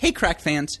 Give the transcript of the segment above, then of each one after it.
Hey, crack fans.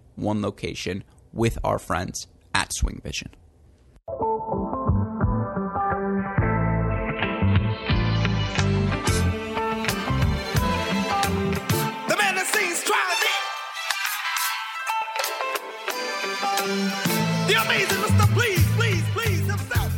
one location with our friends at Swing Vision. The man that sings The amazing Mr. Please, please, please himself.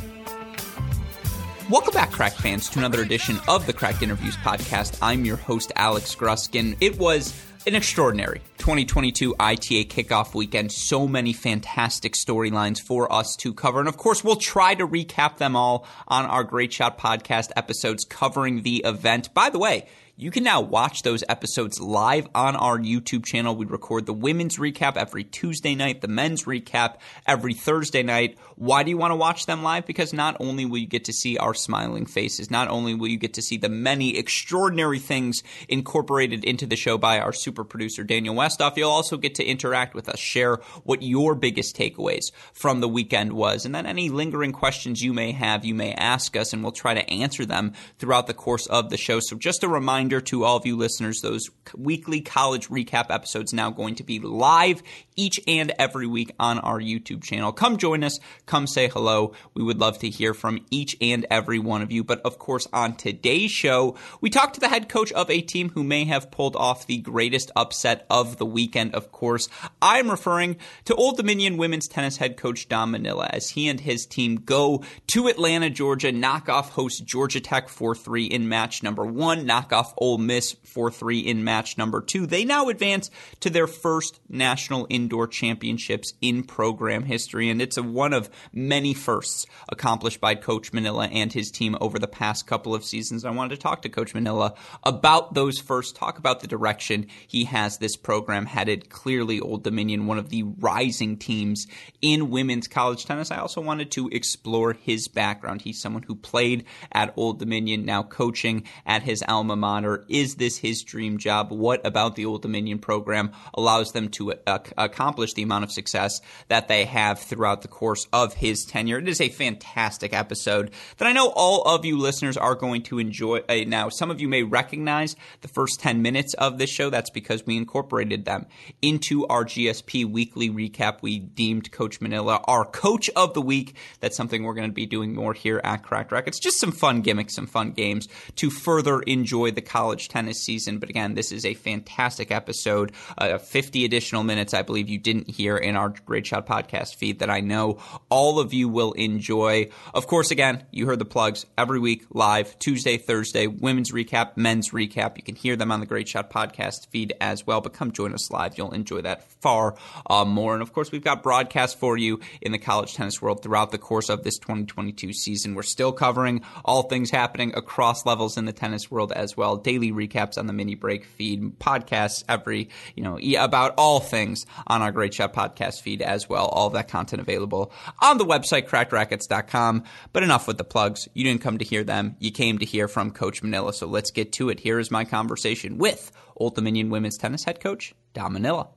Welcome back, Crack fans, to another edition of the Cracked Interviews podcast. I'm your host, Alex Gruskin. It was an extraordinary 2022 ITA kickoff weekend. So many fantastic storylines for us to cover. And of course, we'll try to recap them all on our Great Shot podcast episodes covering the event. By the way, you can now watch those episodes live on our YouTube channel. We record the women's recap every Tuesday night, the men's recap every Thursday night. Why do you want to watch them live? Because not only will you get to see our smiling faces, not only will you get to see the many extraordinary things incorporated into the show by our super producer Daniel Westoff, you'll also get to interact with us, share what your biggest takeaways from the weekend was, and then any lingering questions you may have, you may ask us, and we'll try to answer them throughout the course of the show. So just a reminder to all of you listeners, those weekly college recap episodes now going to be live each and every week on our YouTube channel. Come join us. Come say hello. We would love to hear from each and every one of you. But of course, on today's show, we talked to the head coach of a team who may have pulled off the greatest upset of the weekend. Of course, I'm referring to Old Dominion women's tennis head coach Dom Manilla as he and his team go to Atlanta, Georgia, knock off host Georgia Tech 4 3 in match number one, knock off Ole Miss 4 3 in match number two. They now advance to their first national indoor championships in program history, and it's a, one of many firsts accomplished by Coach Manilla and his team over the past couple of seasons. I wanted to talk to Coach Manilla about those first, talk about the direction he has this program headed. Clearly, Old Dominion, one of the rising teams in women's college tennis. I also wanted to explore his background. He's someone who played at Old Dominion, now coaching at his alma mater. Is this his dream job? What about the Old Dominion program allows them to uh, accomplish the amount of success that they have throughout the course of his tenure? It is a fantastic episode that I know all of you listeners are going to enjoy. Uh, now, some of you may recognize the first 10 minutes of this show. That's because we incorporated them into our GSP weekly recap. We deemed Coach Manilla our coach of the week. That's something we're going to be doing more here at Cracked Racquets. Just some fun gimmicks, some fun games to further enjoy the college tennis season. But again, this is a fantastic episode. Uh, 50 additional minutes, I believe you didn't hear in our Great Shot podcast feed that I know all of you will enjoy. Of course, again, you heard the plugs every week live Tuesday, Thursday, women's recap, men's recap. You can hear them on the Great Shot podcast feed as well. But come join us live. You'll enjoy that far uh, more. And of course, we've got broadcasts for you in the college tennis world throughout the course of this 2022 season. We're still covering all things happening across levels in the tennis world as well. Daily recaps on the mini break feed, podcasts every, you know, about all things on our Great Shot podcast feed as well. All that content available on the website, crackedracquets.com. But enough with the plugs. You didn't come to hear them. You came to hear from Coach Manilla. So let's get to it. Here is my conversation with Old Dominion women's tennis head coach, Dom Manilla.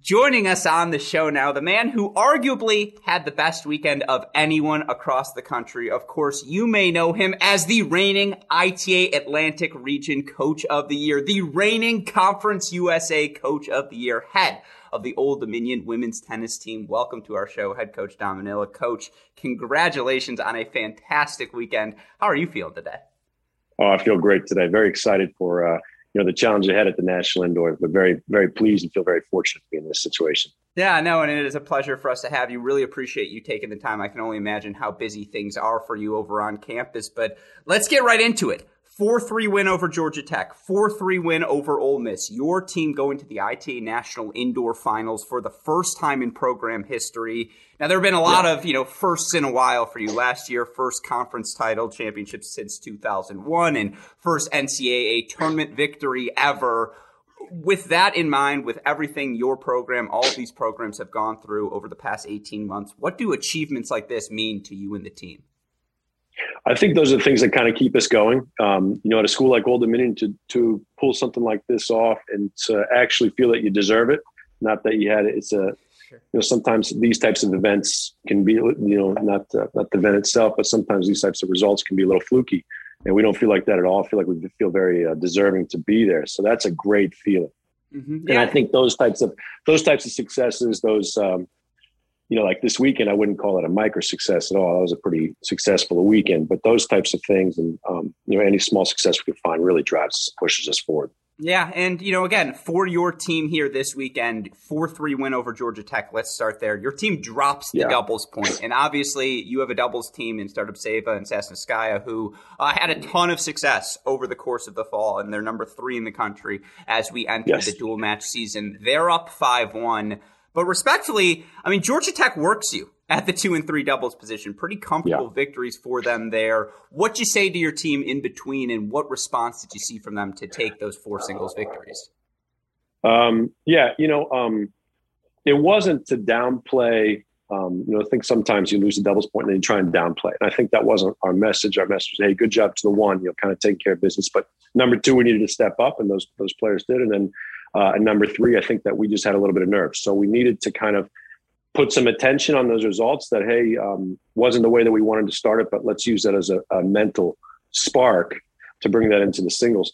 Joining us on the show now, the man who arguably had the best weekend of anyone across the country. Of course, you may know him as the reigning ITA Atlantic Region Coach of the Year, the reigning Conference USA Coach of the Year, head of the Old Dominion women's tennis team. Welcome to our show, head coach Dom Manilla. Coach, congratulations on a fantastic weekend. How are you feeling today? Oh, I feel great today. Very excited for uh, you know the challenge ahead at the national indoor but very very pleased and feel very fortunate to be in this situation. Yeah no and it is a pleasure for us to have you. Really appreciate you taking the time. I can only imagine how busy things are for you over on campus but let's get right into it 4-3 win over Georgia Tech, 4-3 win over Ole Miss. Your team going to the ITA National Indoor Finals for the first time in program history. Now there have been a lot yeah. of, you know, firsts in a while for you. Last year, first conference title championship since 2001 and first NCAA tournament victory ever. With that in mind, with everything your program, all these programs have gone through over the past 18 months, what do achievements like this mean to you and the team? I think those are the things that kind of keep us going. Um, you know, at a school like Old Dominion, to to pull something like this off and to actually feel that you deserve it, not that you had it. It's a you know sometimes these types of events can be you know not uh, not the event itself, but sometimes these types of results can be a little fluky, and we don't feel like that at all. I feel like we feel very uh, deserving to be there. So that's a great feeling. Mm-hmm. Yeah. And I think those types of those types of successes, those um, you know, like this weekend, I wouldn't call it a micro success at all. That was a pretty successful weekend. But those types of things, and um, you know, any small success we could find really drives us, pushes us forward. Yeah, and you know, again, for your team here this weekend, four three win over Georgia Tech. Let's start there. Your team drops the yeah. doubles point, and obviously, you have a doubles team in Starodubtseva and Sasnouskaya who uh, had a ton of success over the course of the fall, and they're number three in the country as we enter yes. the dual match season. They're up five one. But respectfully, I mean, Georgia Tech works you at the two and three doubles position. Pretty comfortable yeah. victories for them there. What you say to your team in between, and what response did you see from them to take those four singles victories? Um, yeah, you know, um, it wasn't to downplay. Um, you know, I think sometimes you lose the doubles point and then you try and downplay. And I think that wasn't our message. Our message was, hey, good job to the one, you know, kind of taking care of business. But number two, we needed to step up, and those those players did. And then uh, and number three, I think that we just had a little bit of nerves. So we needed to kind of put some attention on those results that, hey, um, wasn't the way that we wanted to start it, but let's use that as a, a mental spark to bring that into the singles.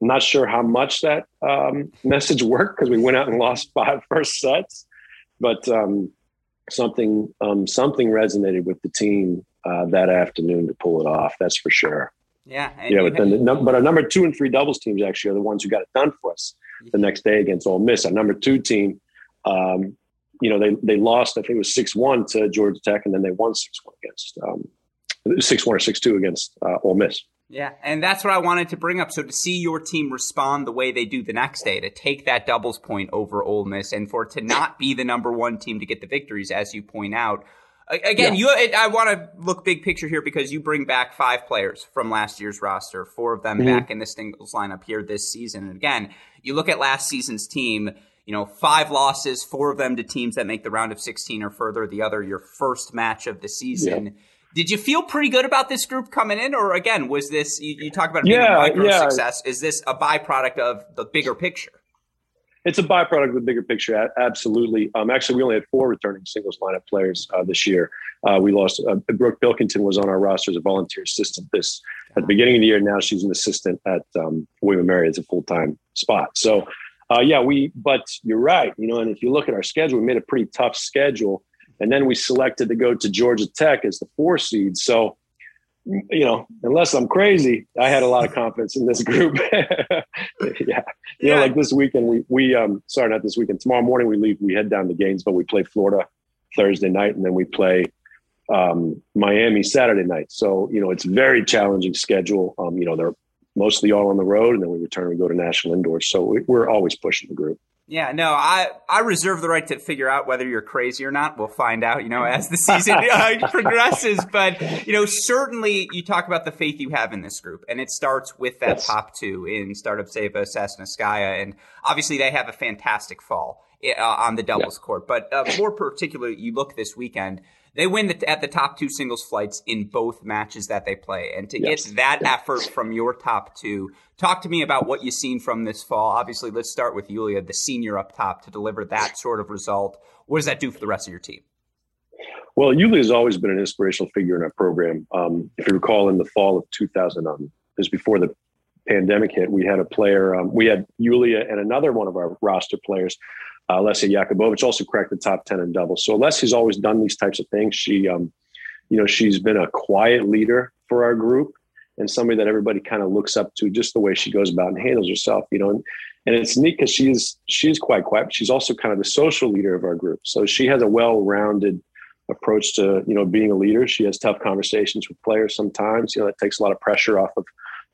I'm not sure how much that um, message worked because we went out and lost five first sets, but um, something um, something resonated with the team uh, that afternoon to pull it off. That's for sure. Yeah, yeah, but then the, but our number two and three doubles teams actually are the ones who got it done for us the next day against Ole Miss. Our number two team, um, you know, they they lost. I think it was six one to Georgia Tech, and then they won six one against um, six one or six two against uh, Ole Miss. Yeah, and that's what I wanted to bring up. So to see your team respond the way they do the next day, to take that doubles point over Ole Miss, and for it to not be the number one team to get the victories, as you point out. Again, yeah. you. I want to look big picture here because you bring back five players from last year's roster, four of them mm-hmm. back in the singles lineup here this season. And again, you look at last season's team. You know, five losses, four of them to teams that make the round of 16 or further. The other, your first match of the season. Yeah. Did you feel pretty good about this group coming in, or again, was this you, you talk about being yeah, a micro yeah. success? Is this a byproduct of the bigger picture? It's a byproduct of the bigger picture. Absolutely. Um, actually, we only had four returning singles lineup players uh, this year. Uh, we lost uh, Brooke Pilkington was on our roster as a volunteer assistant this at the beginning of the year. Now she's an assistant at um, William Mary as a full time spot. So, uh, yeah, we. But you're right. You know, and if you look at our schedule, we made a pretty tough schedule, and then we selected to go to Georgia Tech as the four seed. So you know, unless I'm crazy, I had a lot of confidence in this group. yeah. You yeah. know, like this weekend, we, we, um, sorry, not this weekend, tomorrow morning we leave, we head down to Gainesville, we play Florida Thursday night, and then we play, um, Miami Saturday night. So, you know, it's very challenging schedule. Um, you know, they're mostly all on the road and then we return and go to national indoors. So we, we're always pushing the group. Yeah, no, I, I reserve the right to figure out whether you're crazy or not. We'll find out, you know, as the season uh, progresses. But, you know, certainly you talk about the faith you have in this group, and it starts with that yes. top two in Starodubtseva, Sasnouskaya, and obviously they have a fantastic fall uh, on the doubles yeah. court. But uh, more particularly, you look this weekend, They win the, at the top two singles flights in both matches that they play. And to Yes. get that effort from your top two, talk to me about what you've seen from this fall. Obviously, let's start with Yulia, the senior up top, to deliver that sort of result. What does that do for the rest of your team? Well, Yulia has always been an inspirational figure in our program. Um, if you recall, in the fall of 2000, um, this before the pandemic hit, we had a player. Um, we had Yulia and another one of our roster players, uh, Alessia Yakubovich, also cracked the top 10 in doubles. So Alessia's always done these types of things. She, um, you know, she's been a quiet leader for our group and somebody that everybody kind of looks up to just the way she goes about and handles herself, you know. And, and it's neat because she's she's quite quiet, but she's also kind of the social leader of our group. So she has a well-rounded approach to you know being a leader. She has tough conversations with players sometimes. You know, it takes a lot of pressure off of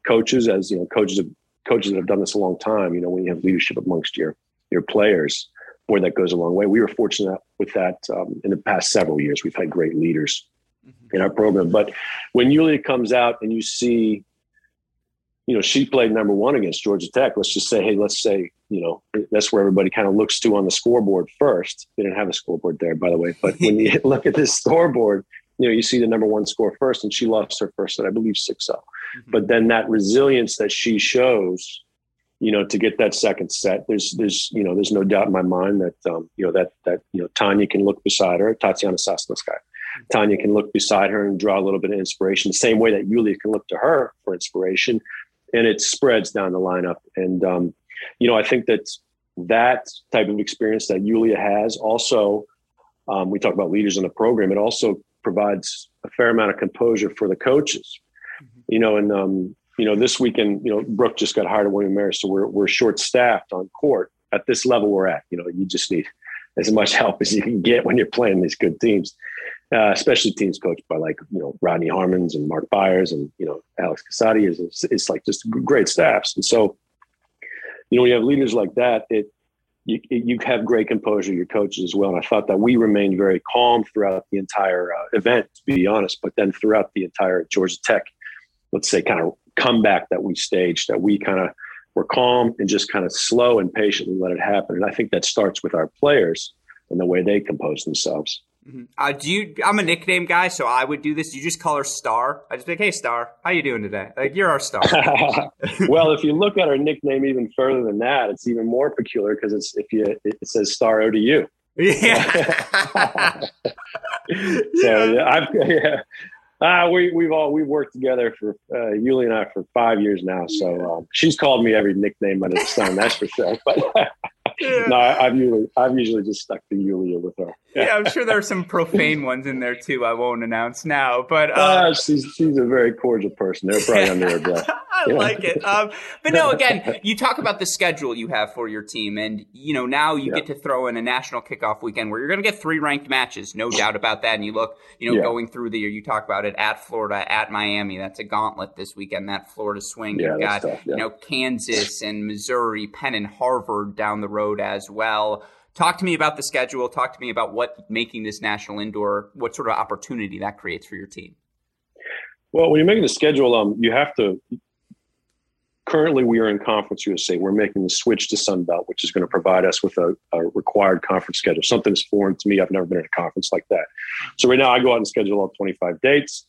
coaches, as you know, coaches have coaches that have done this a long time. You know, when you have leadership amongst your your players, boy, that goes a long way. We were fortunate with that um, in the past several years. We've had great leaders in our program, but when Yulia comes out and you see. You know, she played number one against Georgia Tech. Let's just say, hey, let's say, you know, that's where everybody kind of looks to on the scoreboard first. They didn't have a scoreboard there, by the way. But when you look at this scoreboard, you know, you see the number one score first, and she lost her first set, I believe, 6 0. But then that resilience that she shows, you know, to get that second set, there's, there's, you know, there's no doubt in my mind that, um, you know, that, that, you know, Tanya can look beside her, Tatiana Sasnouskaya. Tanya can look beside her and draw a little bit of inspiration, the same way that Yulia can look to her for inspiration. And it spreads down the lineup. And, um, you know, I think that that type of experience that Yulia has also, um, we talk about leaders in the program, it also provides a fair amount of composure for the coaches. You know, and um, you know, this weekend, you know, Brooke just got hired at William Mary, so we're we're short staffed on court at this level we're at. You know, you just need as much help as you can get when you're playing these good teams, uh, especially teams coached by like you know Rodney Harmons and Mark Beyers and you know Alex Casati is it's, like just great staffs, and so you know when you have leaders like that, it you, you have great composure, your coaches as well. And I thought that we remained very calm throughout the entire uh, event, to be honest. But then throughout the entire Georgia Tech, let's say, kind of comeback that we staged, that we kind of were calm and just kind of slow and patiently let it happen. And I think that starts with our players and the way they compose themselves. Mhm. Uh, do you? I'm a nickname guy, so I would do this. You just call her Star. I just be like, "Hey, Star, how you doing today?" Like, you're our star. well, if you look at our nickname even further than that, it's even more peculiar because it's if you it says Star ODU. yeah. So yeah, I've yeah. Uh, we we've all we've worked together for uh, Yulia and I for five years now. So um, she's called me every nickname under the sun, that's for sure. But no, I, I've usually I've usually just stuck to Yulia with her. yeah, I'm sure there are some profane ones in there too. I won't announce now, but uh, Uh, she's she's a very cordial person. They're probably under her breath. I like it. Um, but no, again, you talk about the schedule you have for your team, and you know now you Yeah. get to throw in a national kickoff weekend where you're going to get three ranked matches, no doubt about that. And you look, you know, Yeah. going through the year, you talk about it at Florida, at Miami. That's a gauntlet this weekend. That Florida swing. Yeah, You've got tough, yeah. you know Kansas and Missouri, Penn and Harvard down the road as well. Talk to me about the schedule. Talk to me about what making this national indoor, what sort of opportunity that creates for your team. Well, when you're making the schedule, um, you have to. Currently, we are in Conference USA. We're making the switch to Sun Belt, which is going to provide us with a, a required conference schedule. Something that's foreign to me. I've never been in a conference like that. So right now, I go out and schedule all 25 dates.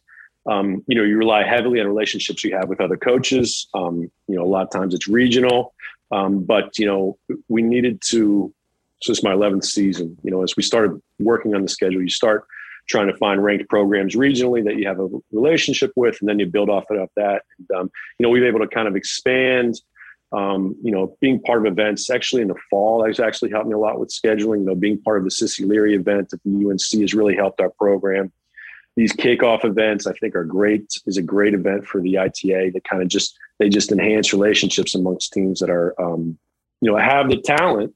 Um, you know, you rely heavily on relationships you have with other coaches. Um, you know, a lot of times it's regional, um, but you know, we needed to. So this is my 11th season. You know, as we started working on the schedule, you start trying to find ranked programs regionally that you have a relationship with, and then you build off of that. And, um, you know, we've been able to kind of expand. Um, you know, being part of events actually in the fall has actually helped me a lot with scheduling. You know, being part of the Cissie Leary event at the UNC has really helped our program. These kickoff events, I think, are great. Is a great event for the ITA that kind of just they just enhance relationships amongst teams that are, um, you know, have the talent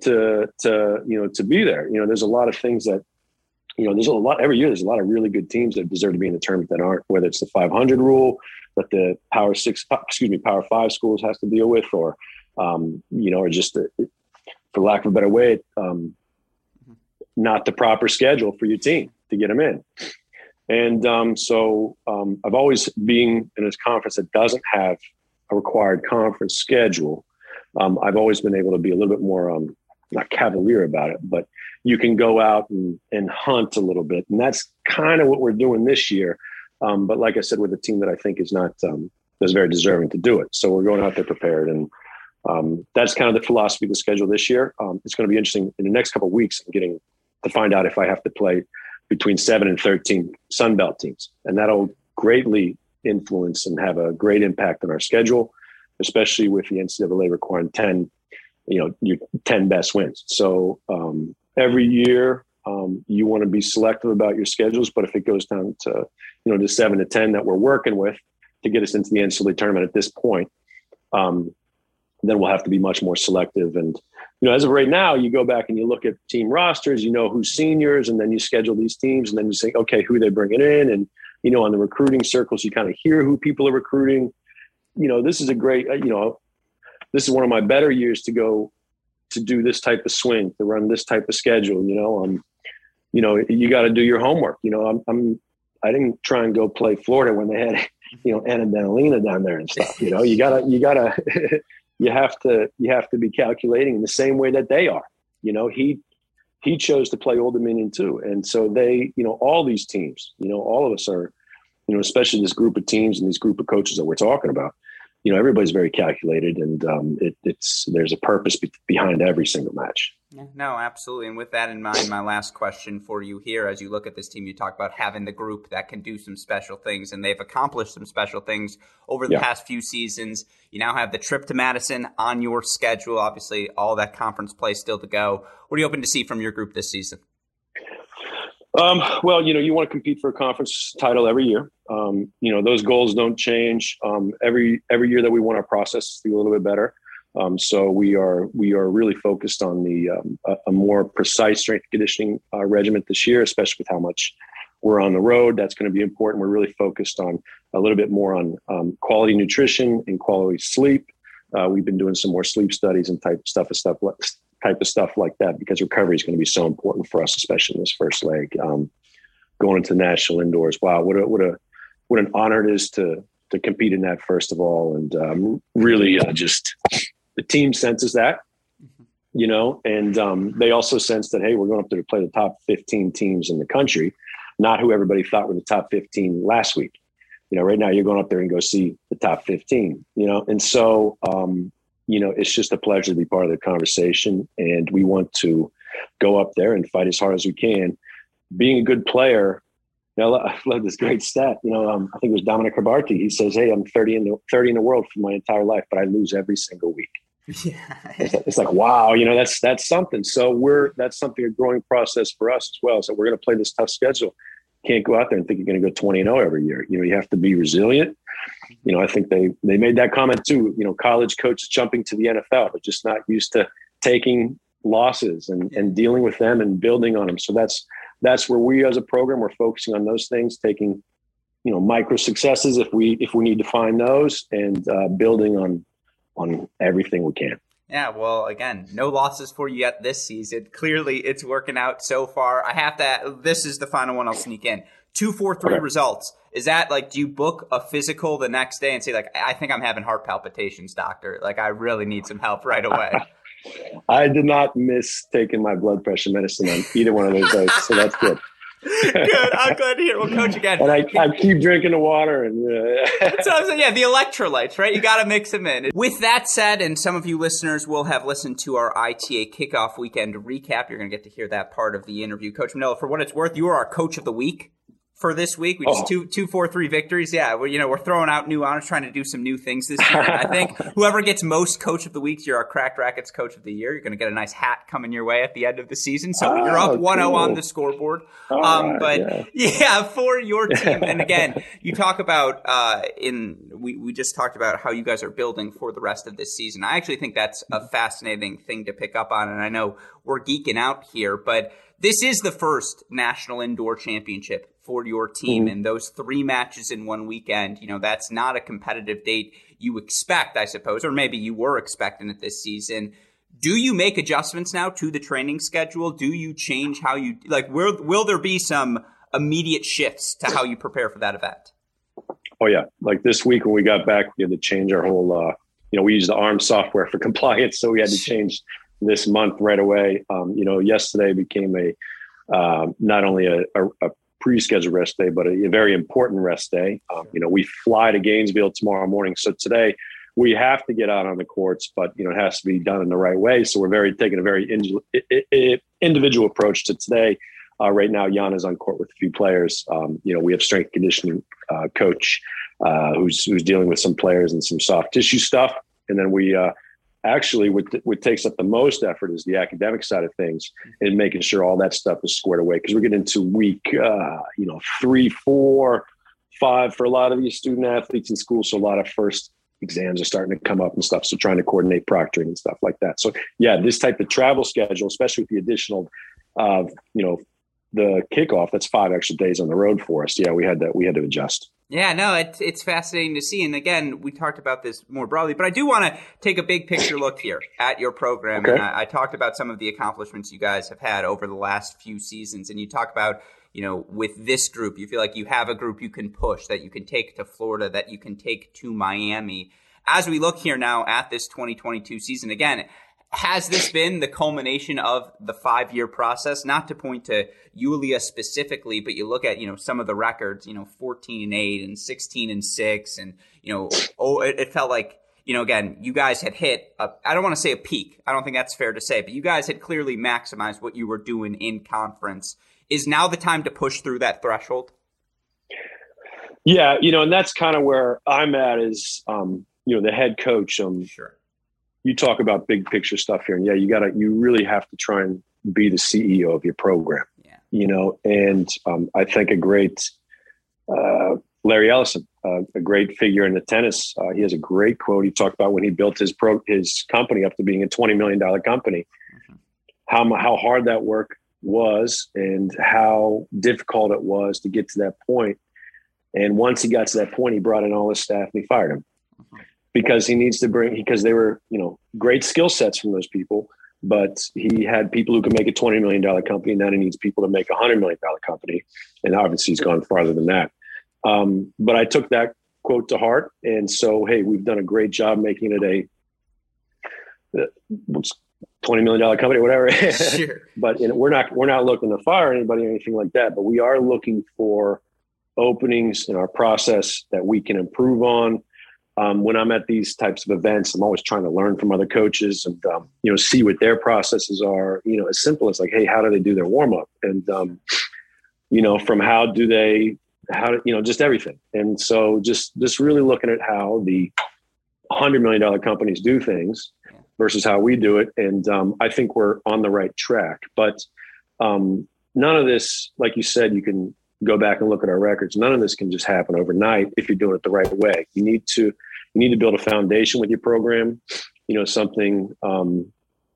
to to you know to be there. You know, there's a lot of things that you know, there's a lot every year. There's a lot of really good teams that deserve to be in the tournament that aren't. Whether it's the 500 rule that the Power Six, excuse me, Power Five schools has to deal with, or um, you know, or just the, for lack of a better way, um, not the proper schedule for your team to get them in. And um, so um, I've always being in a conference that doesn't have a required conference schedule. Um, I've always been able to be a little bit more um, not cavalier about it, but you can go out and, and hunt a little bit. And that's kind of what we're doing this year. Um, but like I said, with a team that I think is not um, is very deserving to do it. So we're going out there prepared, and um, that's kind of the philosophy of the schedule this year. Um, it's going to be interesting in the next couple of weeks. I'm getting to find out if I have to play between seven and thirteen Sun Belt teams, and that'll greatly influence and have a great impact on our schedule, especially with the NCAA requiring ten, you know, your ten best wins. So um, every year um, you want to be selective about your schedules, but if it goes down to you know the seven to ten that we're working with to get us into the NCAA tournament at this point, um, then we'll have to be much more selective. And you know, as of right now, you go back and you look at team rosters, you know who's seniors, and then you schedule these teams, and then you say, okay, who they bringing in, and you know, on the recruiting circles, you kind of hear who people are recruiting. You know, this is a great, you know, this is one of my better years to go to do this type of swing, to run this type of schedule. You know, um, you know, you got to do your homework. You know, I'm, I'm, I didn't try and go play Florida when they had, you know, Anna Danilina down there and stuff. You know, you gotta, you gotta, you have to, you have to be calculating in the same way that they are. You know, he, he chose to play Old Dominion too, and so they, you know, all these teams, you know, all of us are, you know, especially this group of teams and these group of coaches that we're talking about you know everybody's very calculated and um, it, it's there's a purpose be- behind every single match yeah, no absolutely and with that in mind my last question for you here as you look at this team you talk about having the group that can do some special things and they've accomplished some special things over the yeah. past few seasons you now have the trip to madison on your schedule obviously all that conference play still to go what are you hoping to see from your group this season um, well, you know, you want to compete for a conference title every year. Um, you know, those goals don't change. Um, every every year that we want our process to be a little bit better. Um, so we are we are really focused on the um, a, a, more precise strength conditioning uh, regimen this year, especially with how much we're on the road. That's going to be important. We're really focused on a little bit more on um, quality nutrition and quality sleep. Uh, we've been doing some more sleep studies and type stuff of stuff type of stuff like that because recovery is going to be so important for us, especially in this first leg. Um, going into the national indoors, wow, what a what a what an honor it is to to compete in that first of all, and um, really uh, just the team senses that, you know, and um, they also sense that hey, we're going up there to play the top 15 teams in the country, not who everybody thought were the top 15 last week. You know, right now you're going up there and go see the top 15. You know, and so um, you know, it's just a pleasure to be part of the conversation. And we want to go up there and fight as hard as we can. Being a good player, you know, I love this great stat. You know, um, I think it was Dominic Carbarti. He says, "Hey, I'm 30 in the 30 in the world for my entire life, but I lose every single week." Yeah, it's, like wow, you know, that's that's something. So we're that's something a growing process for us as well. So we're going to play this tough schedule. Can't go out there and think you're going to go 20 and 0 every year. You know, you have to be resilient you know, I think they they made that comment too. You know, college coaches jumping to the NFL, but just not used to taking losses and, and dealing with them and building on them. So that's that's where we as a program we're focusing on those things, taking you know micro successes if we if we need to find those, and uh, building on on everything we can. Yeah, well, again, no losses for you yet this season. Clearly, it's working out so far. I have to. This is the final one. I'll sneak in two, four, three okay. results. Is that like, do you book a physical the next day and say, like, I think I'm having heart palpitations, doctor? Like, I really need some help right away. I did not miss taking my blood pressure medicine on either one of those days, so that's good. good. I'm glad to hear. Well, coach, again, and I, I keep drinking the water, and uh, so saying, yeah, the electrolytes, right? You got to mix them in. With that said, and some of you listeners will have listened to our ITA kickoff weekend recap. You're going to get to hear that part of the interview, Coach Manilla. For what it's worth, you are our coach of the week for this week. We just oh. two two four three victories. Yeah, we you know we're throwing out new honors, trying to do some new things this year. I think whoever gets most coach of the week, you're our Cracked Racquets coach of the year. You're going to get a nice hat coming your way at the end of the season. So oh, you're up 1-0 cool. on the scoreboard. um, right, but yeah. yeah. for your team, and again, you talk about uh, in we we just talked about how you guys are building for the rest of this season. I actually think that's a fascinating thing to pick up on, and I know we're geeking out here, but this is the first national indoor championship for your team. Mm-hmm. And those three matches in one weekend, you know, that's not a competitive date you expect, I suppose, or maybe you were expecting it this season. Do you make adjustments now to the training schedule? Do you change how you like? Will will there be some immediate shifts to how you prepare for that event? Oh yeah, like this week when we got back, we had to change our whole. Uh, you know, we use the ARM software for compliance, so we had to change this month right away. Um, you know, yesterday became a um, not only a, a, a, pre-scheduled rest day, but a, a very important rest day. Um, you know, we fly to Gainesville tomorrow morning, so today we have to get out on the courts, but you know, it has to be done in the right way. So we're very taking a very in, individual approach to today. Uh, right now, Jan is on court with a few players. Um, you know, we have strength conditioning uh, coach uh, who's who's dealing with some players and some soft tissue stuff, and then we uh, actually what, what takes up the most effort is the academic side of things and making sure all that stuff is squared away because we're getting into week uh, you know three four five for a lot of these student athletes in school. So a lot of first exams are starting to come up and stuff. So trying to coordinate proctoring and stuff like that. So yeah this type of travel schedule especially with the additional uh, you know the kickoff that's five extra days on the road for us. Yeah we had that we had to adjust yeah, no, it's it's fascinating to see. And again, we talked about this more broadly, but I do want to take a big picture look here at your program. Okay. And I, I, talked about some of the accomplishments you guys have had over the last few seasons. And you talk about, you know, with this group, you feel like you have a group you can push, that you can take to Florida, that you can take to Miami. As we look here now at this 2022 season, again, has this been the culmination of the five year process? Not to point to Yulia specifically, but you look at you know some of the records, you know, fourteen and eight and sixteen and six, and you know, oh, it, it felt like you know, again, you guys had hit. I don't want to say a peak. I don't think that's fair to say, but you guys had clearly maximized what you were doing in conference. Is now the time to push through that threshold? Yeah, you know, and that's kind of where I'm at. Is um, you know, the head coach. Um, sure you talk about big picture stuff here, and yeah, you gotta, you really have to try and be the CEO of your program. Yeah. You know, and um, I think a great uh, Larry Ellison, uh, a great figure in the tennis. Uh, he has a great quote. He talked about when he built his pro his company up to being a twenty million dollar company, mm-hmm. how how hard that work was and how difficult it was to get to that point. And once he got to that point, he brought in all his staff and he fired him because he needs to bring because they were you know great skill sets from those people but he had people who could make a $20 million company. Now he needs people to make a $100 million company. And obviously he's gone farther than that. Um, but i took that quote to heart. And so hey we've done a great job making it a uh, $20 million company whatever. Sure. but you know, we're not we're not looking to fire anybody or anything like that but we are looking for openings in our process that we can improve on um, when I'm at these types of events, I'm always trying to learn from other coaches and um, you know see what their processes are. You know, as simple as like, hey, how do they do their warm up, and um, you know, from how do they, how do, you know, just everything. And so just just really looking at how the hundred million dollar companies do things versus how we do it, and um, I think we're on the right track. But um, none of this, like you said, you can go back and look at our records. None of this can just happen overnight if you're doing it the right way. You need to you need to build a foundation with your program. You know something, um,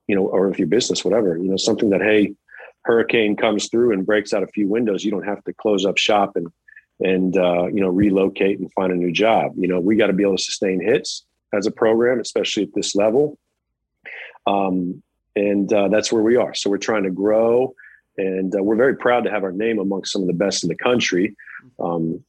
you know, or if your business, whatever. You know something that hey, hurricane comes through and breaks out a few windows. You don't have to close up shop and and uh, you know relocate and find a new job. You know we got to be able to sustain hits as a program, especially at this level. Um, and uh, that's where we are. So we're trying to grow and uh, we're very proud to have our name amongst some of the best in the country. Um,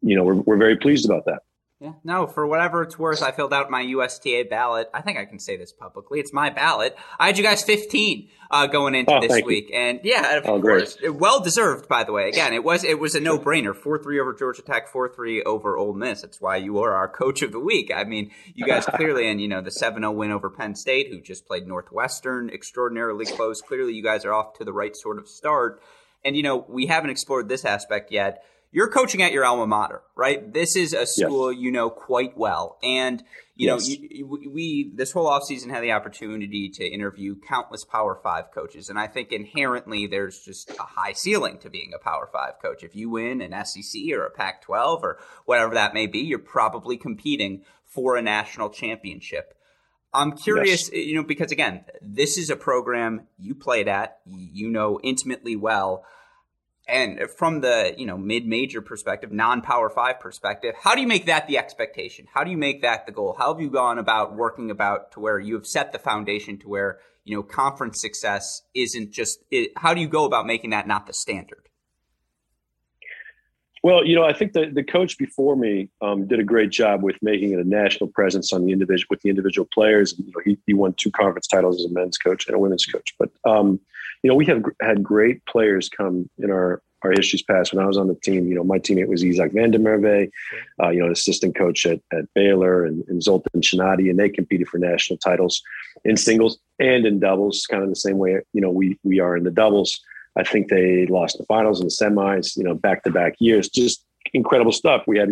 you know, we're, we're very pleased about that. Yeah, no, for whatever it's worth, I filled out my USTA ballot. I think I can say this publicly. It's my ballot. I had you guys 15 uh, going into oh, this week, you. and yeah, of oh, course, well deserved. By the way, again, it was it was a no brainer. Four three over Georgia Tech, four three over Ole Miss. That's why you are our coach of the week. I mean, you guys clearly, and you know the 7-0 win over Penn State, who just played Northwestern, extraordinarily close. Clearly, you guys are off to the right sort of start. And you know, we haven't explored this aspect yet you're coaching at your alma mater, right? This is a school yes. you know quite well. And, you yes. know, you, we, this whole offseason had the opportunity to interview countless Power Five coaches. And I think inherently there's just a high ceiling to being a Power Five coach. If you win an SEC or a Pac 12 or whatever that may be, you're probably competing for a national championship. I'm curious, yes. you know, because again, this is a program you played at, you know intimately well and from the you know mid-major perspective non-power five perspective how do you make that the expectation how do you make that the goal how have you gone about working about to where you have set the foundation to where you know conference success isn't just it, how do you go about making that not the standard Well, you know, I think the, the coach before me um, did a great job with making it a national presence on the individual with the individual players. You know, he, he won two conference titles as a men's coach and a women's coach. But um, you know, we have had great players come in our our histories past. When I was on the team, you know, my teammate was Isaac der uh, you know, an assistant coach at, at Baylor, and, and Zoltan Shinadi, and they competed for national titles in singles and in doubles, kind of the same way you know we we are in the doubles. I think they lost the finals and the semis, you know, back to back years. Just incredible stuff. We had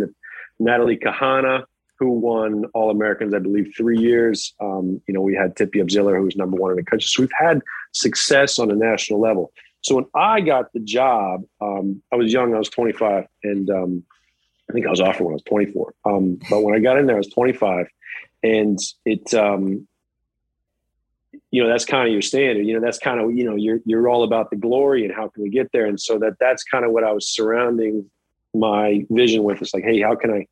Natalie Kahana, who won All Americans, I believe, three years. Um, you know, we had Tippy Abziller, who was number one in the country. So we've had success on a national level. So when I got the job, um, I was young, I was 25, and um, I think I was offered when I was 24. Um, but when I got in there, I was 25, and it um, you know that's kind of your standard you know that's kind of you know you're you're all about the glory and how can we get there and so that that's kind of what i was surrounding my vision with it's like hey how can i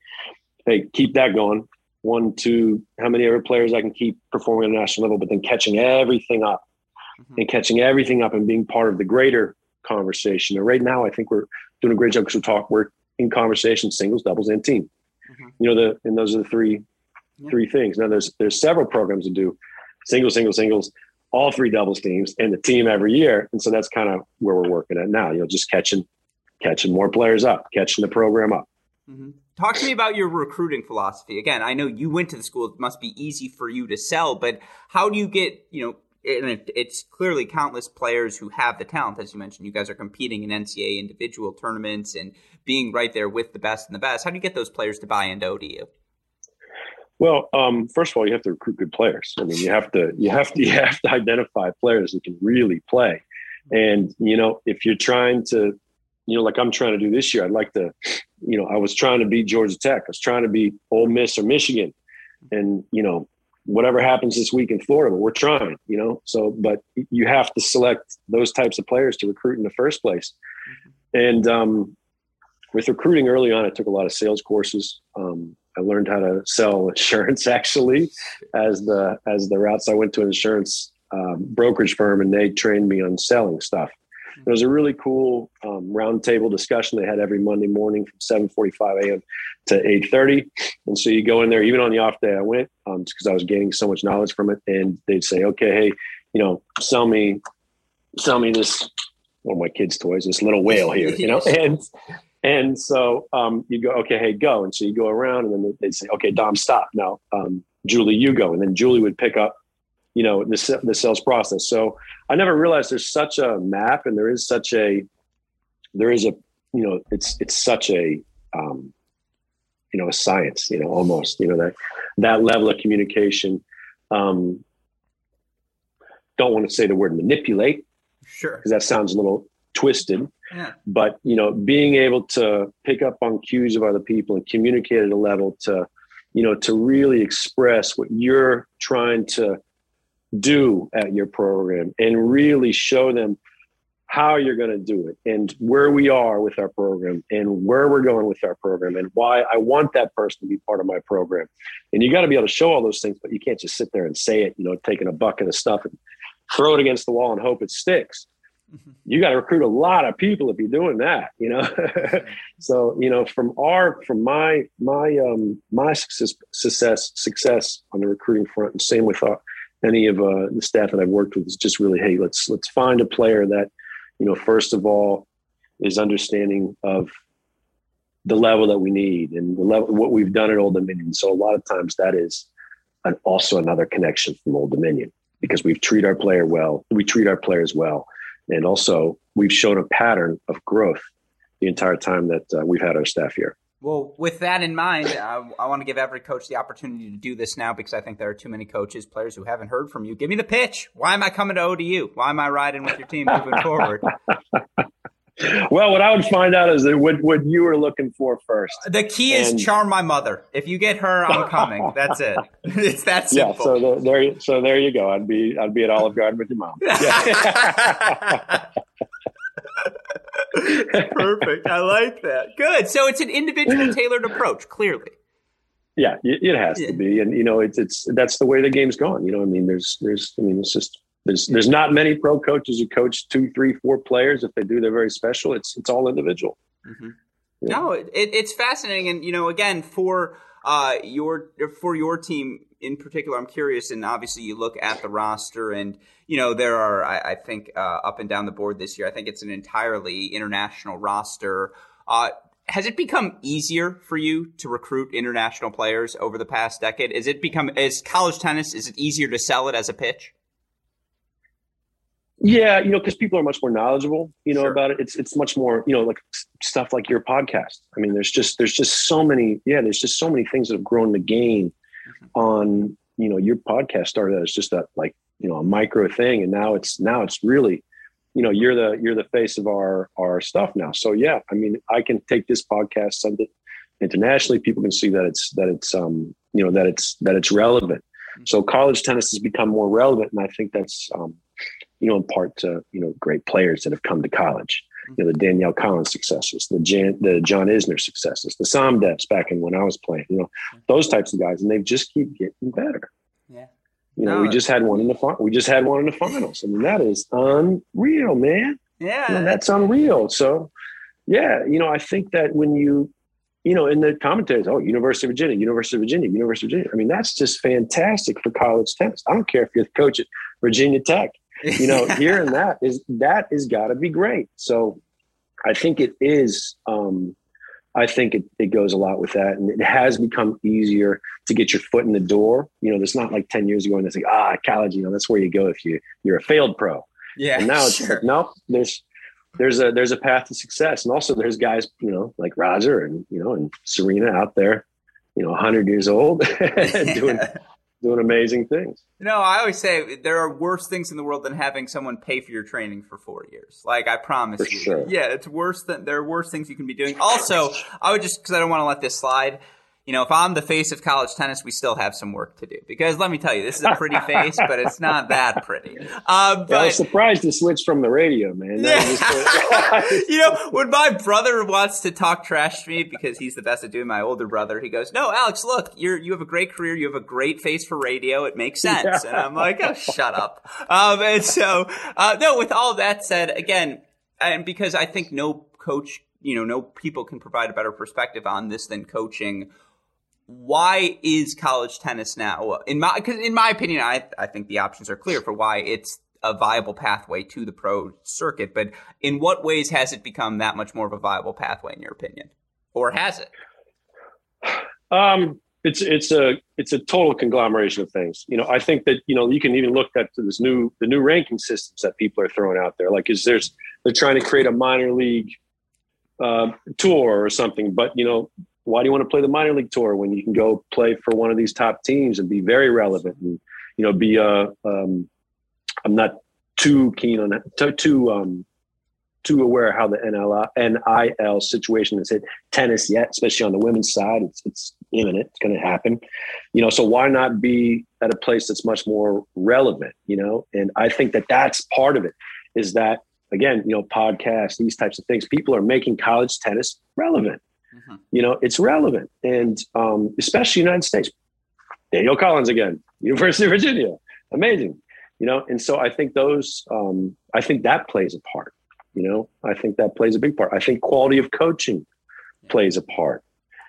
hey keep that going one two how many other players i can keep performing at a national level but then catching everything up mm-hmm. and catching everything up and being part of the greater conversation and right now i think we're doing a great job because we talk we're in conversation singles doubles and team mm-hmm. you know the and those are the three yeah. three things now there's there's several programs to do single, single, singles, all three doubles teams and the team every year. And so that's kind of where we're working at now, you know, just catching, catching more players up, catching the program up. Mm-hmm. Talk to me about your recruiting philosophy. Again, I know you went to the school. It must be easy for you to sell, but how do you get, you know, and it, it's clearly countless players who have the talent, as you mentioned. You guys are competing in NCAA individual tournaments and being right there with the best and the best. How do you get those players to buy into ODU? Well, um, first of all, you have to recruit good players. I mean, you have to you have to you have to identify players that can really play. And you know, if you're trying to, you know, like I'm trying to do this year, I'd like to, you know, I was trying to beat Georgia Tech. I was trying to beat Ole Miss or Michigan, and you know, whatever happens this week in Florida, we're trying. You know, so but you have to select those types of players to recruit in the first place. And um, with recruiting early on, I took a lot of sales courses. Um, I learned how to sell insurance actually as the as the routes I went to an insurance um, brokerage firm and they trained me on selling stuff. It was a really cool um, roundtable discussion they had every Monday morning from 7:45 a.m. to 8:30. And so you go in there, even on the off day I went, um, because I was gaining so much knowledge from it. And they'd say, "Okay, hey, you know, sell me, sell me this one of my kids' toys, this little whale here, you know." And and so um, you go, okay, hey, go. And so you go around and then they'd say, okay, Dom, stop. Now, um, Julie, you go. And then Julie would pick up, you know, the, the sales process. So I never realized there's such a map and there is such a, there is a, you know, it's, it's such a, um, you know, a science, you know, almost, you know, that, that level of communication. Um, don't want to say the word manipulate. Sure. Because that sounds a little twisted but you know, being able to pick up on cues of other people and communicate at a level to, you know, to really express what you're trying to do at your program and really show them how you're going to do it and where we are with our program and where we're going with our program and why I want that person to be part of my program. And you got to be able to show all those things, but you can't just sit there and say it, you know, taking a bucket of stuff and throw it against the wall and hope it sticks. Mm-hmm. You got to recruit a lot of people if you're doing that, you know. so you know, from our from my my um my success success success on the recruiting front, and same with uh, any of uh, the staff that I've worked with is just really, hey, let's let's find a player that, you know, first of all, is understanding of the level that we need and the level what we've done at Old Dominion. So a lot of times that is an, also another connection from Old Dominion because we treat our player well, we treat our players well and also, we've shown a pattern of growth the entire time that uh, we've had our staff here. Well, with that in mind, uh, I want to give every coach the opportunity to do this now because I think there are too many coaches, players who haven't heard from you. Give me the pitch. Why am I coming to ODU? Why am I riding with your team moving forward? well, what I would find out is that what, what you were looking for first. The key is and, charm my mother. If you get her, I'm coming. That's it. It's that simple. Yeah. So the, there, so there you go. I'd be, I'd be at Olive Garden with your mom. Yeah. Perfect. I like that. Good. So it's an individual tailored approach. Clearly. Yeah, it has yeah. to be, and you know, it's it's that's the way the game's gone. You know, I mean, there's there's I mean, it's just there's there's not many pro coaches who coach two, three, four players. If they do, they're very special. It's it's all individual. Mm-hmm. No, it, it's fascinating, and you know, again, for uh, your for your team in particular, I'm curious, and obviously you look at the roster, and you know there are, I, I think, uh, up and down the board this year. I think it's an entirely international roster. Uh, has it become easier for you to recruit international players over the past decade? Is it become is college tennis? Is it easier to sell it as a pitch? Yeah, you know, because people are much more knowledgeable, you know, Sure. about it. It's it's much more, you know, like stuff like your podcast. I mean, there's just there's just so many, yeah, there's just so many things that have grown the game on, you know, your podcast started as just that like, you know, a micro thing. And now it's now it's really, you know, you're the you're the face of our our stuff now. So yeah, I mean, I can take this podcast, send it internationally. People can see that it's that it's um, you know, that it's that it's relevant. So college tennis has become more relevant, and I think that's um, you know, in part to you know great players that have come to college. You know, the mm-hmm. Danielle Collins successes, the Jan, the John Isner successes, the Somdevs back in when I was playing. You know, those types of guys, and they just keep getting better. Yeah. You know, No, we just had one in the fin- we just had one in the finals. I mean, that is unreal, man. Yeah, You know, that's unreal. So, yeah, you know, I think that when you, you know, in the commentaries, oh, University of Virginia, University of Virginia, University of Virginia. I mean, that's just fantastic for college tennis. I don't care if you're the coach at Virginia Tech you know hearing that is that is got to be great. So i think it is um i think it, it goes a lot with that. And it has become easier to get your foot in the door. You know there's not like 10 years ago and it's like ah college you know that's where you go if you you're a failed pro. Yeah. and now it's sure. like no there's there's a there's a path to success. And also there's guys you know like roger and you know and serena out there you know 100 years old doing doing amazing things No, I always say there are worse things in the world than having someone pay for your training for four years. Like I promise For you. sure. Yeah, it's worse than there are worse things you can be doing. Also, I would just because I don't want to let this slide. You know, if I'm the face of college tennis, we still have some work to do. Because let me tell you, this is a pretty face, but it's not that pretty. Uh, I was surprised to switch from the radio, man. That was just- you know, when my brother wants to talk trash to me because he's the best at doing my older brother, he goes, "No, Alex, look, you're you have a great career. You have a great face for radio. It makes sense." Yeah. And I'm like, "Oh, shut up." Um, and so, uh, no. With all that said, again, and because I think no coach, you know, no people can provide a better perspective on this than coaching. Why is college tennis now? In my, because in my opinion, I I think the options are clear for why it's a viable pathway to the pro circuit. But in what ways has it become that much more of a viable pathway, in your opinion, or has it? Um, it's it's a it's a total conglomeration of things. You know, I think that you know you can even look at this new the new ranking systems that people are throwing out there. Like, is there's they're trying to create a minor league uh, tour or something, but you know, why do you want to play the minor league tour when you can go play for one of these top teams and be very relevant and you know be uh um, I'm not too keen on that too um too aware of how the NL, NIL situation has hit tennis yet, especially on the women's side. It's it's imminent. It's going to happen. You know, so why not be at a place that's much more relevant? You know, and I think that that's part of it. Is that again, you know, podcasts, these types of things. People are making college tennis relevant. Mhm. You know, it's relevant, and um, especially United States. Danielle Collins again, University of Virginia, amazing. You know, and so I think those, um, I think that plays a part. You know, I think that plays a big part. I think quality of coaching plays a part.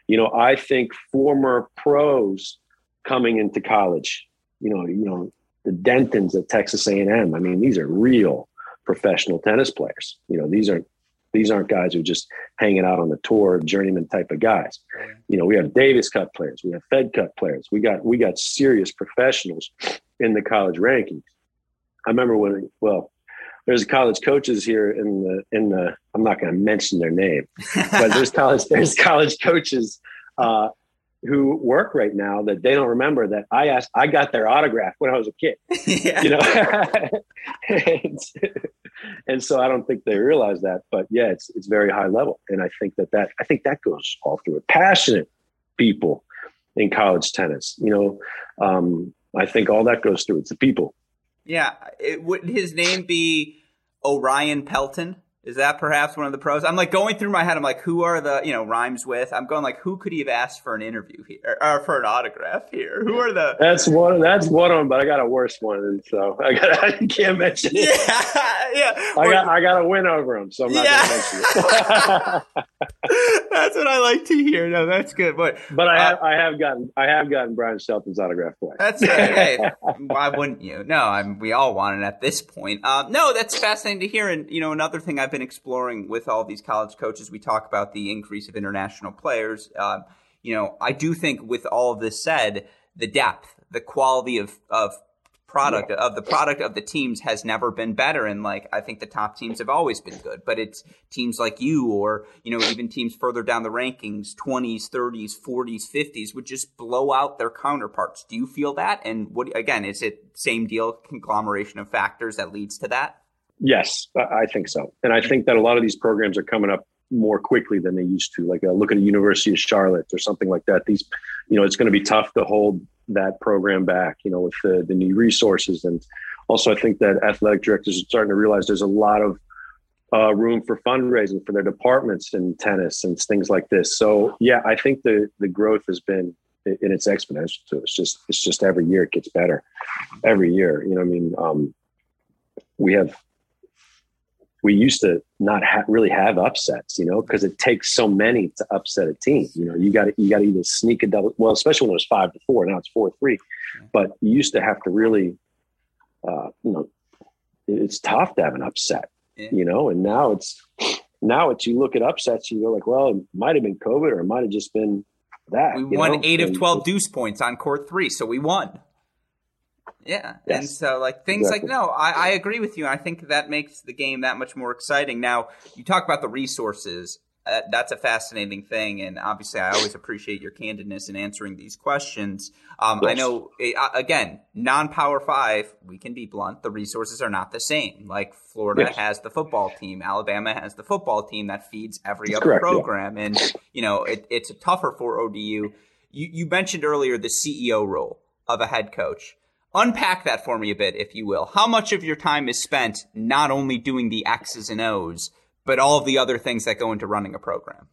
You know, I think former pros coming into college, you know, you know, the Dentons at Texas A&M. I mean, these are real professional tennis players. You know, these aren't these aren't guys who are just hanging out on the tour, journeyman type of guys. You know, we have Davis Cup players, we have Fed Cup players. We got we got serious professionals in the college rankings. I remember when well, there's college coaches here in the in the I'm not going to mention their name, but there's college there's college coaches uh, who work right now that they don't remember that I asked I got their autograph when I was a kid, yeah. you know, and, and so I don't think they realize that, but yeah, it's it's very high level, and I think that that I think that goes all through it. Passionate people in college tennis, you know, um, I think all that goes through. It's the people. Yeah, it, would his name be Orion Pelton? Is that perhaps one of the pros? I'm like going through my head. I'm like, who are the you know rhymes with? I'm going like, who could he have asked for an interview here or for an autograph here? Who are the? That's one. That's one of them. But I got a worse one, and so I got. I can't mention Yeah, it. yeah. I Or- got. I got a win over him, so I'm not Yeah. going to mention it. that's what I like to hear. No, that's good. But But I Uh, have, I have gotten, I have gotten Brian Shelton's autograph twice. That's right. Hey, why wouldn't you? No, I'm, we all want it at this point. Um, no, that's fascinating to hear. And you know, another thing I've been exploring with all these college coaches, we talk about the increase of international players. Um, you know, I do think with all of this said, the depth, the quality of of product of the product of the teams has never been better. And like i think the top teams have always been good but it's teams like you or you know even teams further down the rankings 20s 30s 40s 50s would just blow out their counterparts. Do you feel that? And what again is it same deal conglomeration of factors that leads to that? Yes, I I think so, and I think that a lot of these programs are coming up more quickly than they used to. Like uh, look at the University of Charlotte or something like that. These, you know, it's going to be tough to hold that program back. You know, with the, the new resources, and also I think that athletic directors are starting to realize there's a lot of uh, room for fundraising for their departments in tennis and things like this. So yeah, I think the the growth has been in it's exponential. So it's just it's just every year it gets better. Every year, you know, I mean, um, we have we used to not ha- really have upsets, you know, because it takes so many to upset a team. You know, you got to you got to either sneak a double. Well, especially when it was five to four. Now it's four three, but you used to have to really, uh, you know, it's tough to have an upset. Yeah. You know, and now it's now it's you look at upsets, you go like, well, it might have been COVID or it might have just been that. we won know? eight of 12 deuce points on court three so we won yeah. And so like things Exactly. like no I, I agree with you i think that makes the game that much more exciting. Now you talk about the resources uh, that's a fascinating thing and obviously i always appreciate your candidness in answering these questions. Um, i know uh, again non-power five we can be blunt the resources are not the same. Like florida Yes. has the football team alabama has the football team that feeds every That's other correct, yeah. program and you know it, it's tougher for odu you, you mentioned earlier the ceo role of a head coach unpack that for me a bit if you will how much of your time is spent not only doing the x's and o's but all of the other things that go into running a program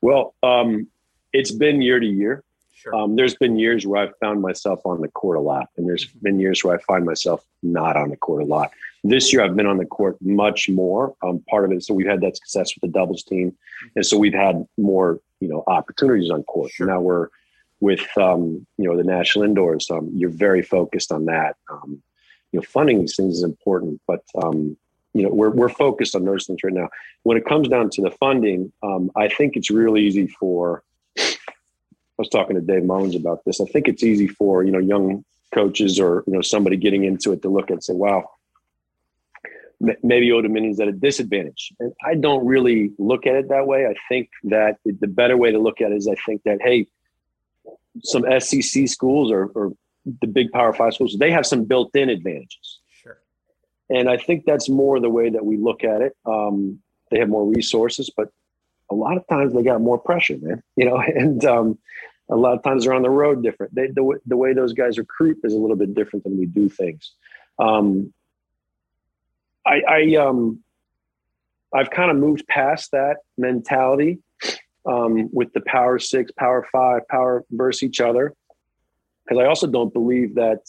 Well, um, it's been year to year. sure Um, there's been years where I've found myself on the court a lot, and there's been years where I find myself not on the court a lot. This year, I've been on the court much more. Um, part of it, so we've had that success with the doubles team, and so we've had more, you know, opportunities on court. Sure. Now we're with, um, you know, the national indoors. Um, you're very focused on that. Um, you know, funding these things is important, but um, you know, we're we're focused on those things right now. When it comes down to the funding, um, I think it's really easy for I was talking to Dave Mullins about this. I think it's easy for you know young coaches or you know somebody getting into it to look at and say, "Wow, maybe Old Dominion's at a disadvantage." And I don't really look at it that way. I think that the better way to look at it is I think that hey, some SEC schools or, or the big Power Five schools they have some built-in advantages. sure And I think that's more the way that we look at it. Um, they have more resources, but a lot of times they got more pressure, man. You know, and um, a lot of times they're on the road different. They, the, the way those guys recruit is a little bit different than we do things. Um, I, I um, I've kind of moved past that mentality um, with the power six, power five, power versus each other, because I also don't believe that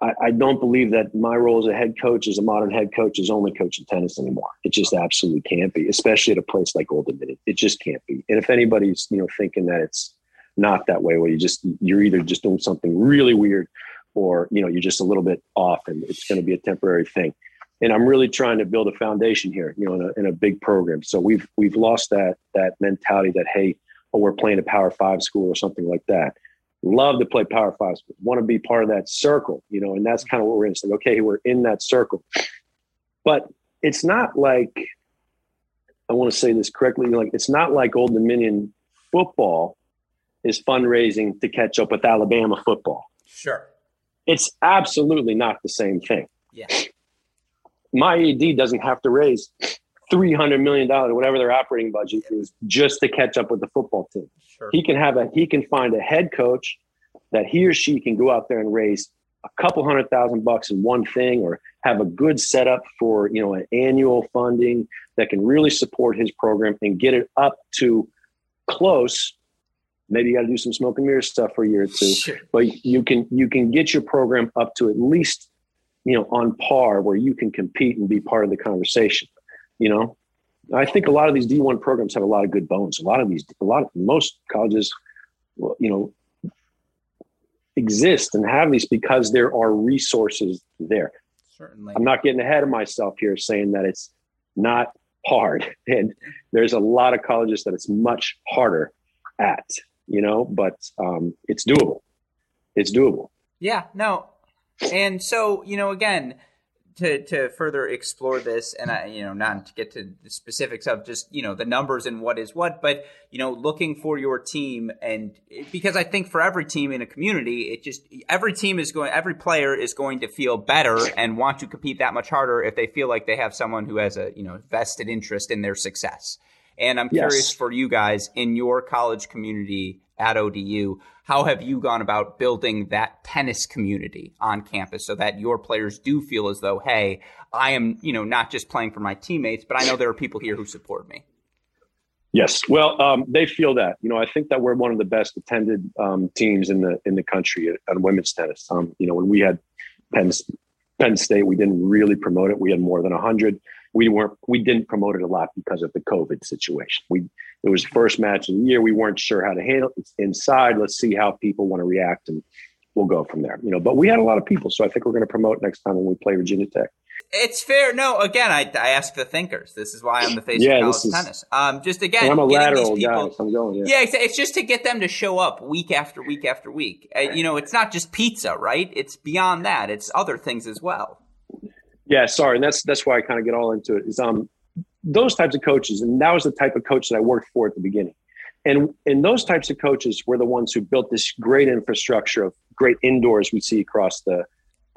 I, I don't believe that my role as a head coach, as a modern head coach, is only coaching tennis anymore. It just absolutely can't be, especially at a place like Old Dominion. It just can't be. And if anybody's you know thinking that it's not that way, well, you just you're either just doing something really weird, or you know you're just a little bit off, and it's going to be a temporary thing. And I'm really trying to build a foundation here, you know, in a, in a big program. So we've we've lost that that mentality that hey, oh, we're playing a Power Five school or something like that love to play power five schools, want to be part of that circle, you know, and that's kind of what we're in. It's like, okay, we're in that circle. But it's not like I want to say this correctly, like it's not like Old Dominion football is fundraising to catch up with Alabama football. sure It's absolutely not the same thing. yeah My ED doesn't have to raise three hundred million dollars, whatever their operating budget is, just to catch up with the football team. sure. He can have a he can find a head coach that he or she can go out there and raise a couple hundred thousand bucks in one thing or have a good setup for you know an annual funding that can really support his program and get it up to close. Maybe you got to do some smoke and mirror stuff for a year or two sure. but you can you can get your program up to at least you know on par where you can compete and be part of the conversation you know I think a lot of these D1 programs have a lot of good bones. A lot of these, a lot of most colleges, you know, exist and have these because there are resources there. Certainly. I'm not getting ahead of myself here saying that it's not hard. And there's a lot of colleges that it's much harder at, you know, but um, it's doable. It's doable. Yeah, no. And so, you know, again, to to further explore this, and I, you know, not to get to the specifics of just you know the numbers and what is what, but you know, looking for your team, and because I think for every team in a community, it just every team is going, every player is going to feel better and want to compete that much harder if they feel like they have someone who has a you know vested interest in their success. And I'm Yes. curious for you guys in your college community at ODU, how have you gone about building that tennis community on campus so that your players do feel as though, hey, I am, you know, not just playing for my teammates, but I know there are people here who support me. Yes, well, um, they feel that. You know, I think that we're one of the best attended um, teams in the in the country at, at women's tennis. Um, you know, when we had Penn, Penn State, we didn't really promote it. We had more than hundred. We weren't. We didn't promote it a lot because of the COVID situation. We it was the first match of the year. We weren't sure how to handle it It's inside. Let's see how people want to react, and we'll go from there. You know, but we had a lot of people, so I think we're going to promote next time when we play Virginia Tech. It's fair. No, again, I, I ask the thinkers. This is why I'm the face Yeah, of college is- tennis. Um, just again, I'm a lateral people, guy, I'm going. Yeah. Yeah, it's, it's just to get them to show up week after week after week. Uh, you know, it's not just pizza, right? It's beyond that. It's other things as well. Yeah, sorry, and that's that's why I kind of get all into it. Is um those types of coaches, and that was the type of coach that I worked for at the beginning, and and those types of coaches were the ones who built this great infrastructure of great indoors we see across the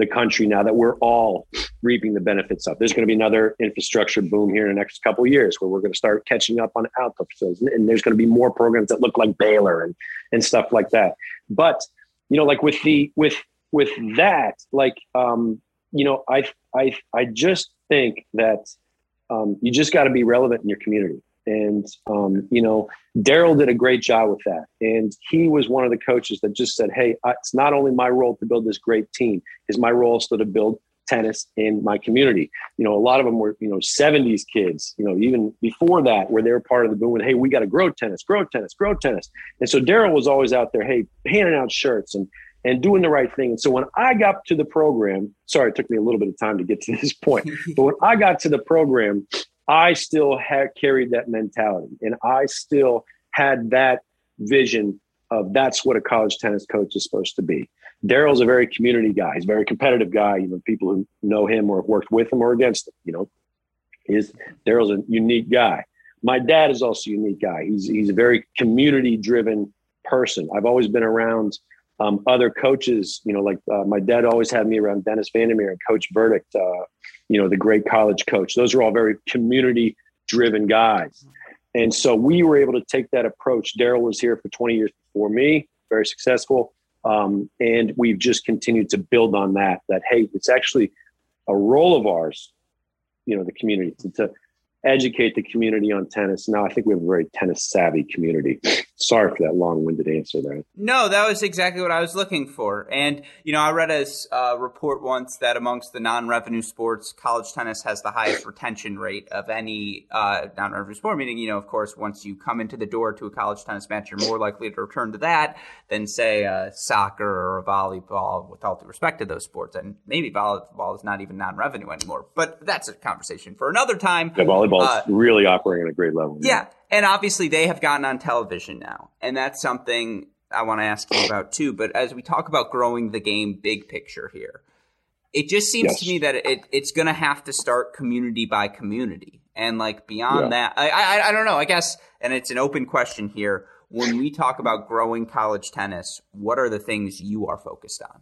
the country now that we're all reaping the benefits of. There's going to be another infrastructure boom here in the next couple years where we're going to start catching up on outdoor facilities, and, and there's going to be more programs that look like Baylor and and stuff like that. But you know, like with the with with that, like um, you know, I I I just think that um, you just got to be relevant in your community. And um, you know, Daryl did a great job with that, and he was one of the coaches that just said, "Hey, it's not only my role to build this great team; it's my role also to build tennis in my community." You know, a lot of them were you know '70s kids. You know, even before that, where they were part of the boom. With, "Hey, we got to grow tennis, grow tennis, grow tennis." And so Daryl was always out there, "Hey, handing out shirts and and doing the right thing." And so when I got to the program, sorry, it took me a little bit of time to get to this point, but when I got to the program, I still had carried that mentality and I still had that vision of that's what a college tennis coach is supposed to be. Daryl's a very community guy. He's a very competitive guy. You know, people who know him or have worked with him or against him, you know, is Daryl's a unique guy. My dad is also a unique guy. He's he's a very community driven person. I've always been around um, other coaches, you know, like uh, my dad always had me around Dennis Van der Meer and Coach Verdieck, uh, you know, the great college coach. Those are all very community driven guys. And so we were able to take that approach. Daryl was here for 20 years before me, very successful. Um, and we've just continued to build on that, that, hey, it's actually a role of ours, you know, the community to, to educate the community on tennis. Now I think we have a very tennis savvy community. Sorry for that long winded answer there. No, that was exactly what I was looking for. And, you know, I read a uh, report once that amongst the non revenue sports, college tennis has the highest retention rate of any uh, non revenue sport, meaning, you know, of course, once you come into the door to a college tennis match, you're more likely to return to that than, say, uh, soccer or volleyball, with all due respect to those sports. And maybe volleyball is not even non revenue anymore. But that's a conversation for another time. Yeah, volleyball is Uh, really operating at a great level. Yeah. And obviously they have gotten on television now. And that's something I want to ask you about too. But as we talk about growing the game big picture here, it just seems Yes. to me that it, it's going to have to start community by community. And like beyond Yeah. that, I, I, I don't know, I guess, and it's an open question here. When we talk about growing college tennis, what are the things you are focused on?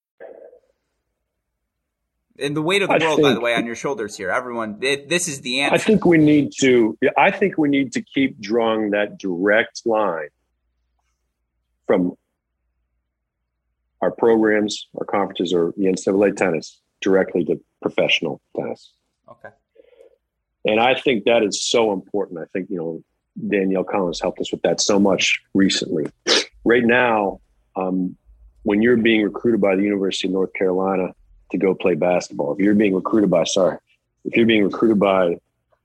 And the weight of the I world, by the way, on your shoulders here. Everyone, it, this is the answer. I think we need to. I think we need to keep drawing that direct line from our programs, our conferences, or the NCAA tennis directly to professional tennis. okay. And I think that is so important. I think, you know, Danielle Collins helped us with that so much recently. Right now, um, when you're being recruited by the University of North Carolina to go play basketball, if you're being recruited by, sorry, if you're being recruited by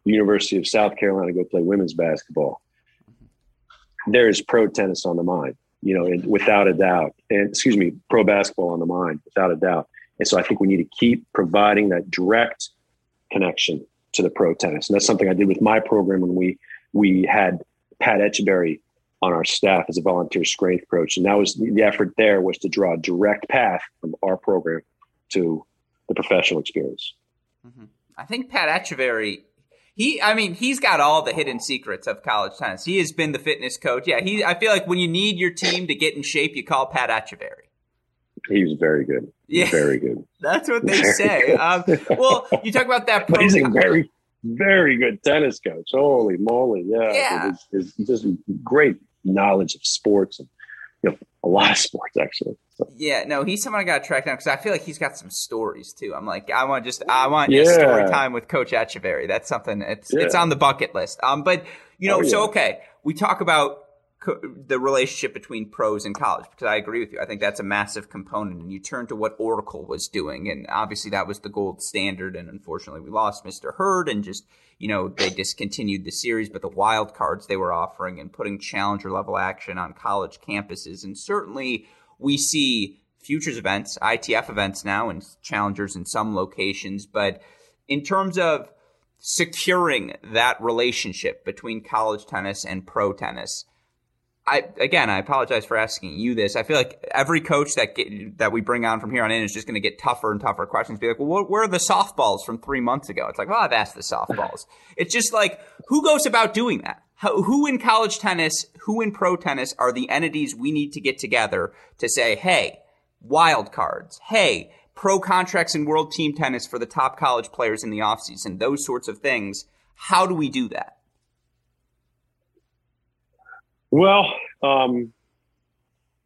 the University of South Carolina to go play women's basketball, there is pro tennis on the mind, you know, and without a doubt. And excuse me, pro basketball on the mind, without a doubt. And so I think we need to keep providing that direct connection to the pro tennis. And that's something I did with my program when we we had Pat Etcheberry on our staff as a volunteer strength coach. And that was the effort there was to draw a direct path from our program to the professional experience. I think Pat Etcheberry, he, I mean, he's got all the hidden secrets of college tennis. He has been the fitness coach. Yeah, he. I feel like when you need your team to get in shape, you call Pat Etcheberry. He was very good. Yeah. Very good. That's what they say. Um, well, you talk about that. Pro he's a very, very good tennis coach. Holy moly. Yeah. Yeah. His, his, just great knowledge of sports and you know, a lot of sports actually. So, Yeah, no, he's someone I got to track down because I feel like he's got some stories too. I'm like, I want just, I want Yeah. story time with Coach Etcheberry. That's something. It's it's on the bucket list. Um, but you know, Oh, so okay, we talk about co- the relationship between pros and college because I agree with you. I think that's a massive component. And you turn to what Oracle was doing, and obviously that was the gold standard. And unfortunately, we lost Mr. Hurd, and just you know they discontinued the series. But the wild cards they were offering and putting challenger level action on college campuses, and certainly we see futures events, ITF events now, and challengers in some locations. But in terms of securing that relationship between college tennis and pro tennis, I again, I apologize for asking you this. I feel like every coach that get, that we bring on from here on in is just going to get tougher and tougher questions. Be like, well, where are the softballs from three months ago? It's like, well, I've asked the softballs. it's just like, who goes about doing that? How, who in college tennis, who in pro tennis are the entities we need to get together to say, hey, wild cards, hey, pro contracts in world team tennis for the top college players in the offseason, those sorts of things. How do we do that? Well, um,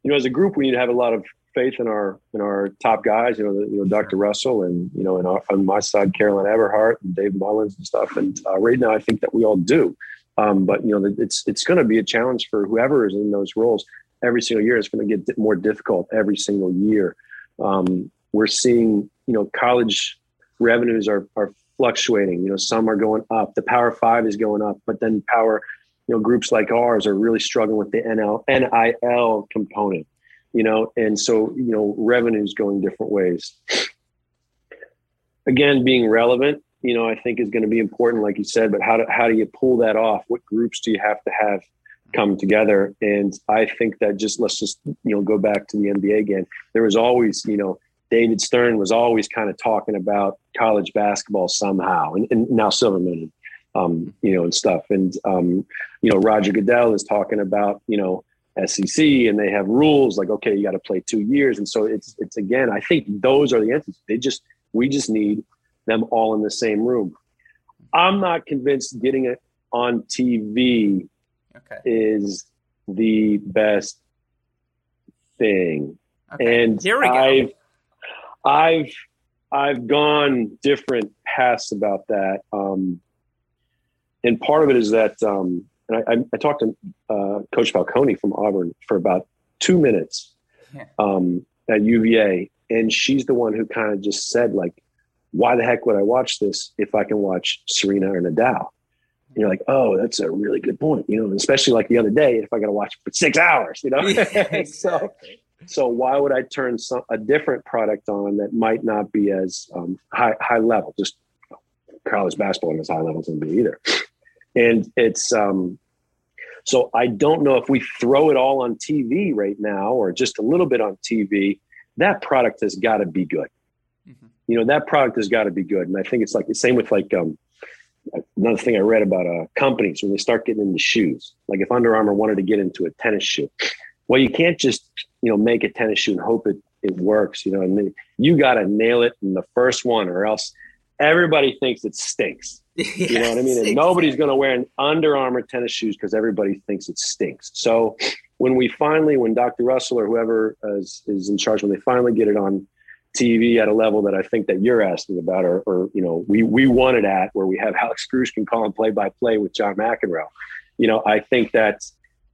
you know, as a group, we need to have a lot of faith in our in our top guys. You know, the, you know, Dr. Russell, and you know, and our, on my side, Carolyn Everhart and Dave Mullins and stuff. And uh, right now, I think that we all do. Um, but you know, it's it's going to be a challenge for whoever is in those roles every single year. It's going to get more difficult every single year. Um, we're seeing, you know, college revenues are are fluctuating. You know, some are going up. The Power Five is going up, but then Power, you know, groups like ours are really struggling with the NL NIL component. You know, and so you know, revenues going different ways. Again, being relevant, you know, I think is going to be important, like you said. But how do how do you pull that off? What groups do you have to have come together? And I think that just let's just you know go back to the NBA again. There was always you know David Stern was always kind of talking about college basketball somehow, and, and now Silverman, um, you know, and stuff. And um, you know, Roger Goodell is talking about you know SEC, and they have rules like okay, you got to play two years, and so it's it's again. I think those are the answers. They just we just need them all in the same room. I'm not convinced getting it on TV Okay. is the best thing okay. and Here we go. I've, I've, I've gone different paths about that. Um, and part of it is that, um, and I, I, talked to uh, Coach Falcone from Auburn for about two minutes Yeah. um, at UVA, and she's the one who kind of just said, like, "Why the heck would I watch this if I can watch Serena or Nadal?" And you're like, "Oh, that's a really good point," you know, and especially like the other day, if I got to watch it for six hours, you know. Yeah, so, so why would I turn some, a different product on that might not be as um, high high level? Just college basketball isn't as high level as NBA either. And it's um, so I don't know if we throw it all on TV right now or just a little bit on TV. That product has got to be good. Mhm. You know that product has got to be good, and I think it's like the same with like um, another thing I read about uh, companies when they start getting into shoes. Like if Under Armour wanted to get into a tennis shoe, well, you can't just you know make a tennis shoe and hope it it works, you know, and you got to nail it in the first one or else everybody thinks it stinks. Yes, You know what I mean? And nobody's going to wear an Under Armour tennis shoes because everybody thinks it stinks. So when we finally, when Dr. Russell or whoever is, is in charge, when they finally get it on TV at a level that I think that you're asking about, or, or you know, we we want it at, where we have Alex Gruskin call calling play by play with John McEnroe. You know, I think that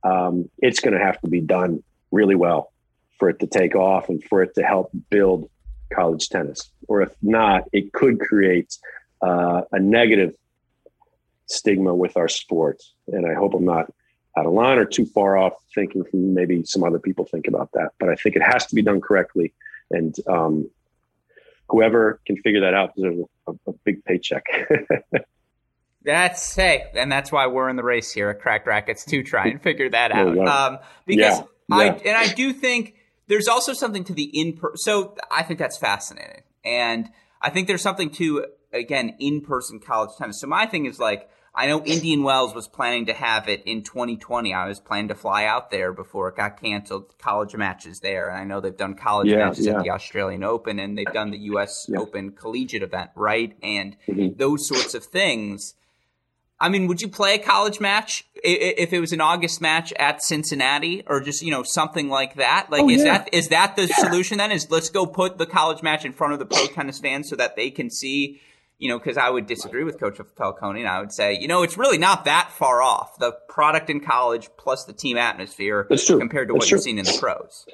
um, it's going to have to be done really well for it to take off and for it to help build college tennis. Or if not, it could create uh, a negative stigma with our sport. And I hope I'm not out of line or too far off thinking from maybe some other people think about that. But I think it has to be done correctly. And um, whoever can figure that out deserves a, a big paycheck. That's hey, and that's why we're in the race here at Cracked Racquets to try and figure that out. Um, because Yeah, I and I do think there's also something to the in. So I think that's fascinating, and I think there's something to again in person college tennis. So my thing is like. I know Indian Wells was planning to have it in 2020. I was planning to fly out there before it got canceled. College matches there, and I know they've done college Yeah, matches yeah. at the Australian Open, and they've done the U.S. Yeah. Open collegiate event, right? And Mhm. those sorts of things. I mean, would you play a college match if it was an August match at Cincinnati or just you know something like that? Like, Oh, is yeah. that is that the solution then? Is let's go put the college match in front of the pro tennis fans so that they can see, you know? Because I would disagree with Coach of Falcone, and I would say, you know, it's really not that far off the product in college plus the team atmosphere compared to That's what true. you've seen in the pros.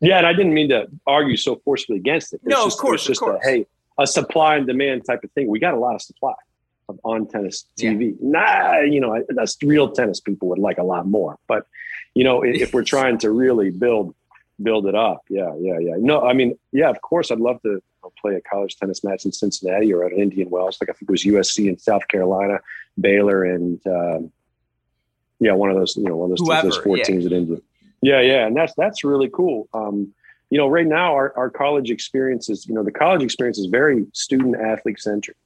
Yeah, and I didn't mean to argue so forcefully against it. It's No, of just, course, it's just of course. A, hey, a supply and demand type of thing. We got a lot of supply of on tennis TV. Nah, you know, that's real tennis. People would like a lot more, but you know, if, we're trying to really build build it up, yeah, yeah, yeah. No, I mean, yeah, of course, I'd love to play a college tennis match in Cincinnati or at an Indian Wells. Like I think it was USC in South Carolina, Baylor, and um, yeah, one of those, you know, one of those, Whoever, those four yeah. teams at India. Yeah, yeah, and that's that's really cool. Um, you know, right now our, our college experience is, you know, the college experience is very student athlete centric.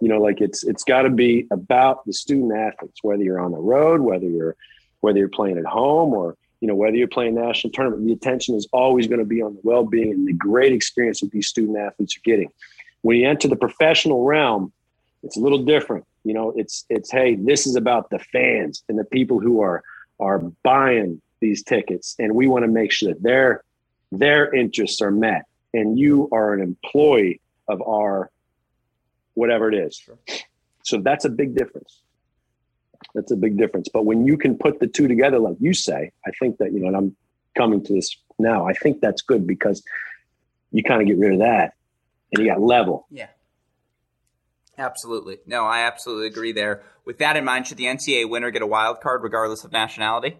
You know, like it's it's got to be about the student athletes, whether you're on the road, whether you're whether you're playing at home, or you know whether you're playing national tournament. The attention is always going to be on the well being and the great experience that these student athletes are getting. When you enter the professional realm, it's a little different. You know, it's it's hey, this is about the fans and the people who are are buying these tickets, and we want to make sure that their their interests are met. And you are an employee of our whatever it is. So that's a big difference. That's a big difference. But when you can put the two together, like you say, I think that you know, and I'm coming to this now. I think that's good because you kind of get rid of that, and you got level. Yeah. Absolutely. No, I absolutely agree there. With that in mind, should the NCAA winner get a wild card regardless of nationality?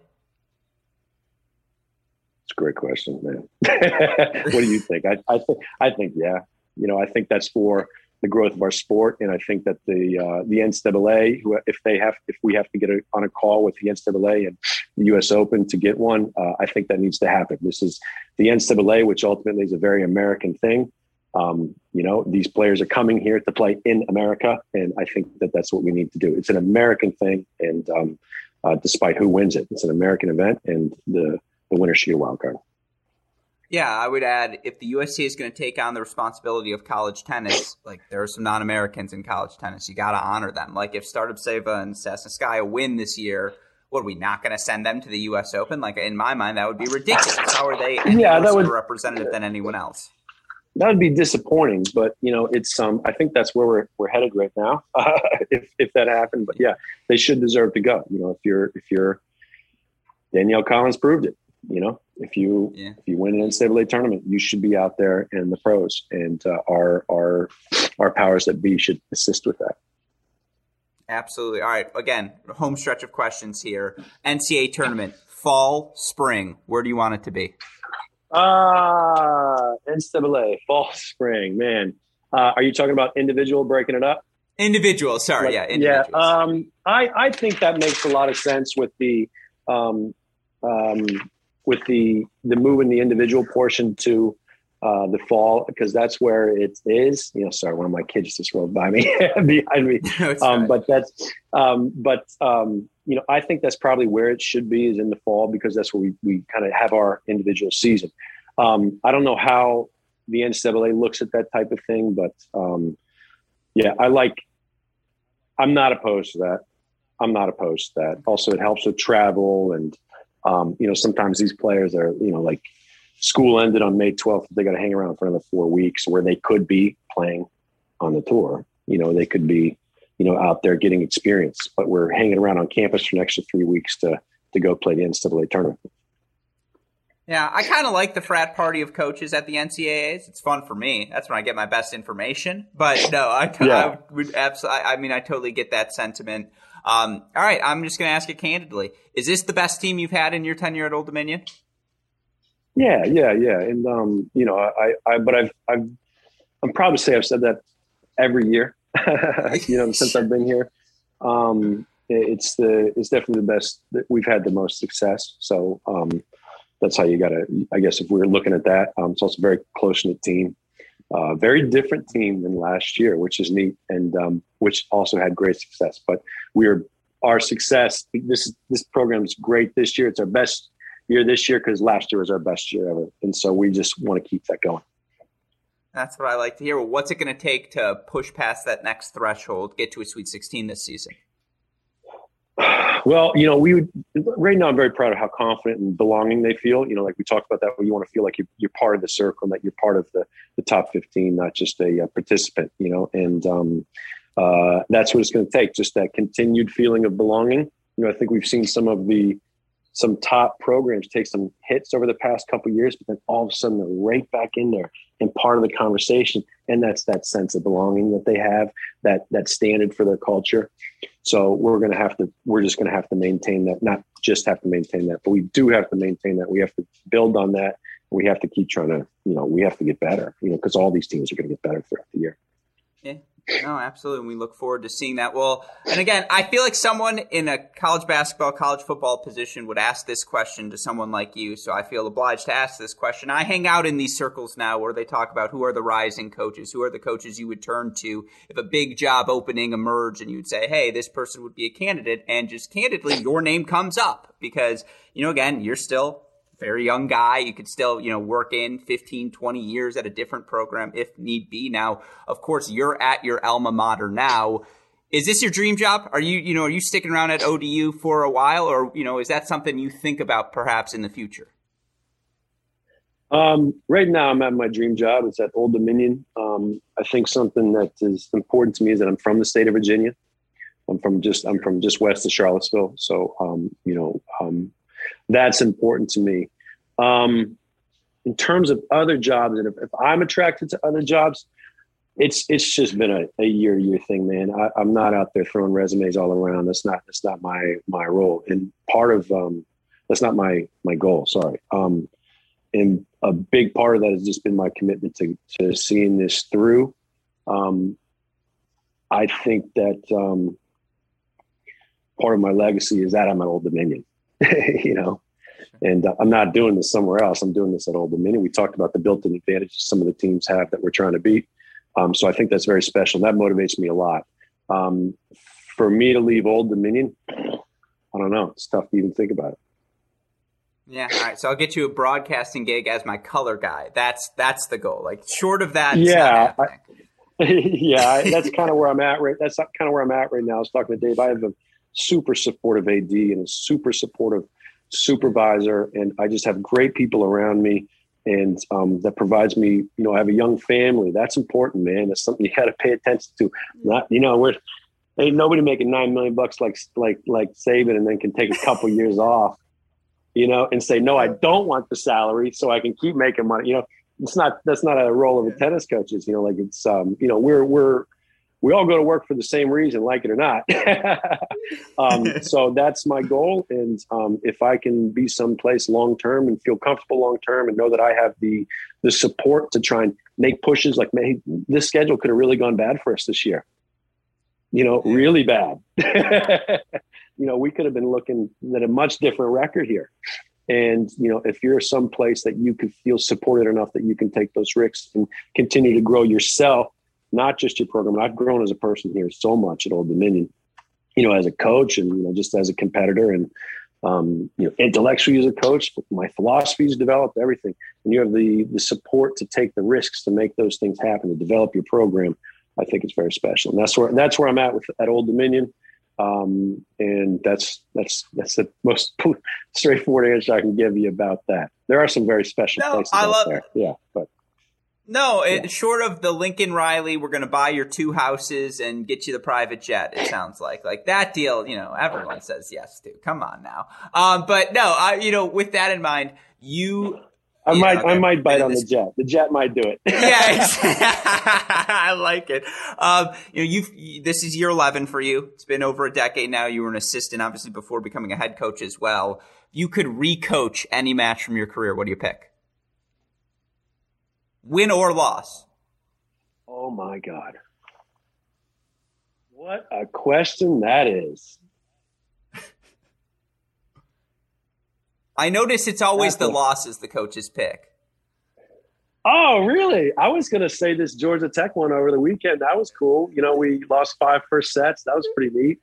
It's a great question, man. what do you think? I, I think I think yeah. You know, I think that's for the growth of our sport, and I think that the uh, the NCAA, who, if they have, if we have to get a, on a call with the NCAA and the U.S. Open to get one, uh, I think that needs to happen. This is the NCAA, which ultimately is a very American thing. Um, you know, these players are coming here to play in America, and I think that that's what we need to do. It's an American thing, and um, uh, despite who wins it, it's an American event, and the the winner should get a wild card. Yeah, I would add if the USTA is going to take on the responsibility of college tennis, like there are some non-Americans in college tennis, you got to honor them. Like if Starodubtseva and Sasnouskaya win this year, what are we not going to send them to the U.S. Open? Like in my mind, that would be ridiculous. How are they any Yeah, that would- representative than anyone else? that would be disappointing, but you know, it's um, I think that's where we're we're headed right now. Uh, if if that happened, but yeah, they should deserve to go. You know, if you're if you're Danielle Collins proved it. You know, if you Yeah. if you win an NCAA tournament, you should be out there in the pros, and uh, our our our powers that be should assist with that. Absolutely. All right. Again, home stretch of questions here. NCAA tournament, fall, spring. Where do you want it to be? Ah, NCAA fall spring, man. Uh, are you talking about individual breaking it up? Individual. Sorry. Like, yeah. Individuals. Yeah, um, I I think that makes a lot of sense with the um, um, with the the move in the individual portion to uh, the fall because that's where it is. You know, sorry, one of my kids just rolled by me behind me. No, Um, but that's um, but um, you know, I think that's probably where it should be is in the fall because that's where we we kind of have our individual season. Um, I don't know how the NCAA looks at that type of thing, but um, yeah, I like. I'm not opposed to that. I'm not opposed to that. Also, it helps with travel, and um, you know, sometimes these players are, you know, like school ended on May 12th. They got to hang around for another four weeks, where they could be playing on the tour. You know, they could be, you know, out there getting experience, but we're hanging around on campus for an extra three weeks to to go play the NCAA tournament. Yeah, I kind of like the frat party of coaches at the NCAAs. It's fun for me. That's when I get my best information. But no, I, yeah. I would absolutely. I mean, I totally get that sentiment. Um, all right, I'm just going to ask it candidly: Is this the best team you've had in your tenure at Old Dominion? Yeah, yeah, yeah. And um, you know, I, I, but I've, I've, I'm proud to say I've said that every year. you know, since I've been here. Um, it's the, it's definitely the best that we've had the most success. So um, that's how you got to. I guess if we are looking at that, um, it's also a very close knit team. Uh, very different team than last year, which is neat, and um, which also had great success. But we are our success. This this program is great this year. It's our best year this year because last year was our best year ever, and so we just want to keep that going. That's what I like to hear. Well, what's it going to take to push past that next threshold, get to a Sweet 16 this season? Well, you know, we would, right now I'm very proud of how confident and belonging they feel. You know, like we talked about that, where you want to feel like you're, you're part of the circle and that you're part of the, the top 15, not just a, a participant, you know, and um, uh, that's what it's going to take. Just that continued feeling of belonging. You know, I think we've seen some of the, some top programs take some hits over the past couple years, but then all of a sudden they're right back in there and part of the conversation. And that's that sense of belonging that they have, that that standard for their culture. So we're going to have to, we're just going to have to maintain that, not just have to maintain that, but we do have to maintain that. We have to build on that. We have to keep trying to, you know, we have to get better, you know, because all these teams are going to get better throughout the year. Yeah. No, absolutely. And we look forward to seeing that. Well, and again, I feel like someone in a college basketball, college football position would ask this question to someone like you. So I feel obliged to ask this question. I hang out in these circles now where they talk about who are the rising coaches, who are the coaches you would turn to if a big job opening emerged and you'd say, hey, this person would be a candidate. And just candidly, your name comes up because, you know, again, you're still very young guy. You could still, you know, work in 15, 20 years at a different program if need be. Now, of course, you're at your alma mater now. Is this your dream job? Are you, you know, are you sticking around at ODU for a while or, you know, is that something you think about perhaps in the future? Um, right now I'm at my dream job. It's at Old Dominion. Um, I think something that is important to me is that I'm from the state of Virginia. I'm from just, I'm from just west of Charlottesville. So, um, you know, um, that's important to me. Um, in terms of other jobs, and if, if, I'm attracted to other jobs, it's it's just been a, a year year thing, man. I, am not out there throwing resumes all around. That's not that's not my my role. And part of um, that's not my my goal. Sorry. Um, and a big part of that has just been my commitment to to seeing this through. Um, I think that um, part of my legacy is that I'm an Old Dominion. you know, and uh, I'm not doing this somewhere else. I'm doing this at Old Dominion. We talked about the built-in advantages some of the teams have that we're trying to beat. Um, so I think that's very special. That motivates me a lot. Um, for me to leave Old Dominion, I don't know. It's tough to even think about it. Yeah. All right. So I'll get you a broadcasting gig as my color guy. That's that's the goal. Like short of that. Yeah. I, yeah. that's kind of where I'm at. Right. That's kind of where I'm at right now. I was talking to Dave. I have a super supportive AD and a super supportive supervisor, and I just have great people around me, and um, that provides me. You know, I have a young family. That's important, man. That's something you got to pay attention to. Not, you know, we're ain't nobody making nine million bucks like like like Saban, and then can take a couple years off. You know, and say no, I don't want the salary, so I can keep making money. You know, it's not that's not a role of a tennis coaches. You know, like it's um, you know, we're we're we all go to work for the same reason, like it or not. um, so that's my goal. And um, if I can be someplace long term and feel comfortable long term, and know that I have the the support to try and make pushes, like man, this schedule could have really gone bad for us this year. You know, really bad. you know, we could have been looking at a much different record here. And you know, if you're someplace that you could feel supported enough that you can take those risks and continue to grow yourself not just your program. I've grown as a person here so much at Old Dominion, you know, as a coach and you know, just as a competitor. And um, you know, intellectually as a coach, my philosophies developed, everything. And you have the the support to take the risks to make those things happen, to develop your program. I think it's very special, and that's where that's where I'm at with at Old Dominion. Um, and that's that's that's the most straightforward answer I can give you about that. There are some very special No, places I out love- there. Yeah, but No, it, short of the Lincoln Riley, we're going to buy your two houses and get you the private jet. It sounds like like that deal. You know, everyone says yes to. Come on now. Um, but no, I you know, with that in mind, you. I Yeah, might okay. I might bite on This- the jet. The jet might do it. yeah, I like it. Um, you know, you've this is year eleven for you. It's been over a decade now. You were an assistant, obviously, before becoming a head coach as well. You could re-coach any match from your career. What do you pick? Win or loss? Oh my God. What a question that is. I notice it's always the a- losses the coaches pick. Oh, really? I was going to say this Georgia Tech one over the weekend. That was cool. You know, we lost five first sets. That was pretty neat.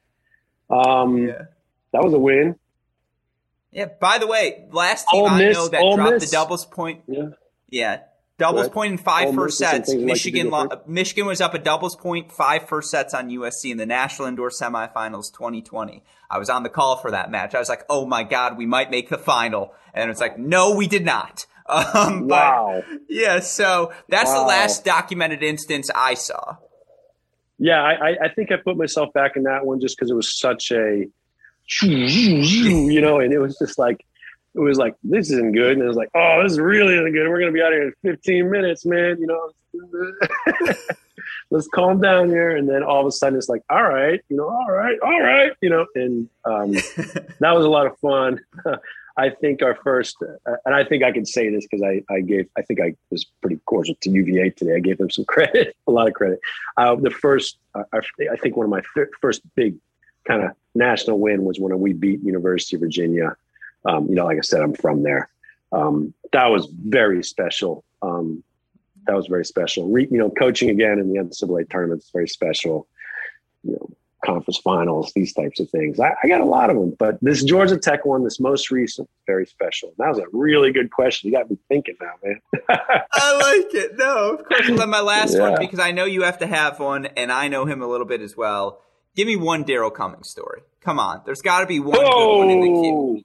Um, yeah. That was a win. Yeah. By the way, last team Ole I Miss- know that Ole dropped Miss. the doubles point. Yeah. Yeah. Doubles Right. point in five first sets. we like Michigan lo- Michigan was up a doubles point, five first sets on USC in the National Indoor Semifinals 2020. I was on the call for that match. I was like, "Oh my god, we might make the final," and it's like, "No, we did not." Um, but- Wow. yeah. So that's the last documented instance I saw. Yeah, I, I- I think I put myself back in that one just because it was such a, you know, and it was just like, it was like, this isn't good. And it was like, oh, this really isn't good. We're going to be out here in 15 minutes, man. You know, let's calm down here. And then all of a sudden it's like, all right, you know, all right, all right, you know, and um, that was a lot of fun. I think our first, uh, and I think I can say this because I, I gave, I think I was pretty cordial to UVA today. I gave them some credit, a lot of credit. Uh, the first, uh, I I think one of my fir- first big kind of national win was when we beat University of Virginia. Um, you know, like I said, I'm from there. Um, that was very special. Um, that was very special. Re, you know, coaching again in the NCAA tournament is very special. You know, conference finals, these types of things. I, I got a lot of them, but this Georgia Tech one, this most recent, very special. That was a really good question. You got me thinking now, man. I like it. No, of course. Well, my last one because I know you have to have one, and I know him a little bit as well. Give me one Daryl Cummings story. Come on, there's got to be one good one in the queue.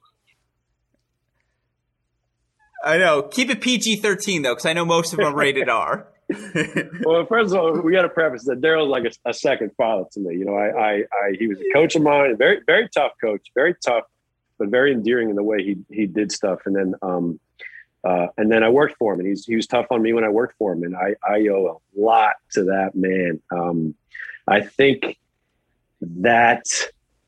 I know. Keep it PG thirteen though, because I know most of them rated R. well, first of all, we got to preface that Daryl's like a, a second father to me. You know, I, I, I, he was a coach of mine, very, very tough coach, very tough, but very endearing in the way he he did stuff. And then, um, uh, and then I worked for him, and he's he was tough on me when I worked for him, and I I owe a lot to that man. Um, I think that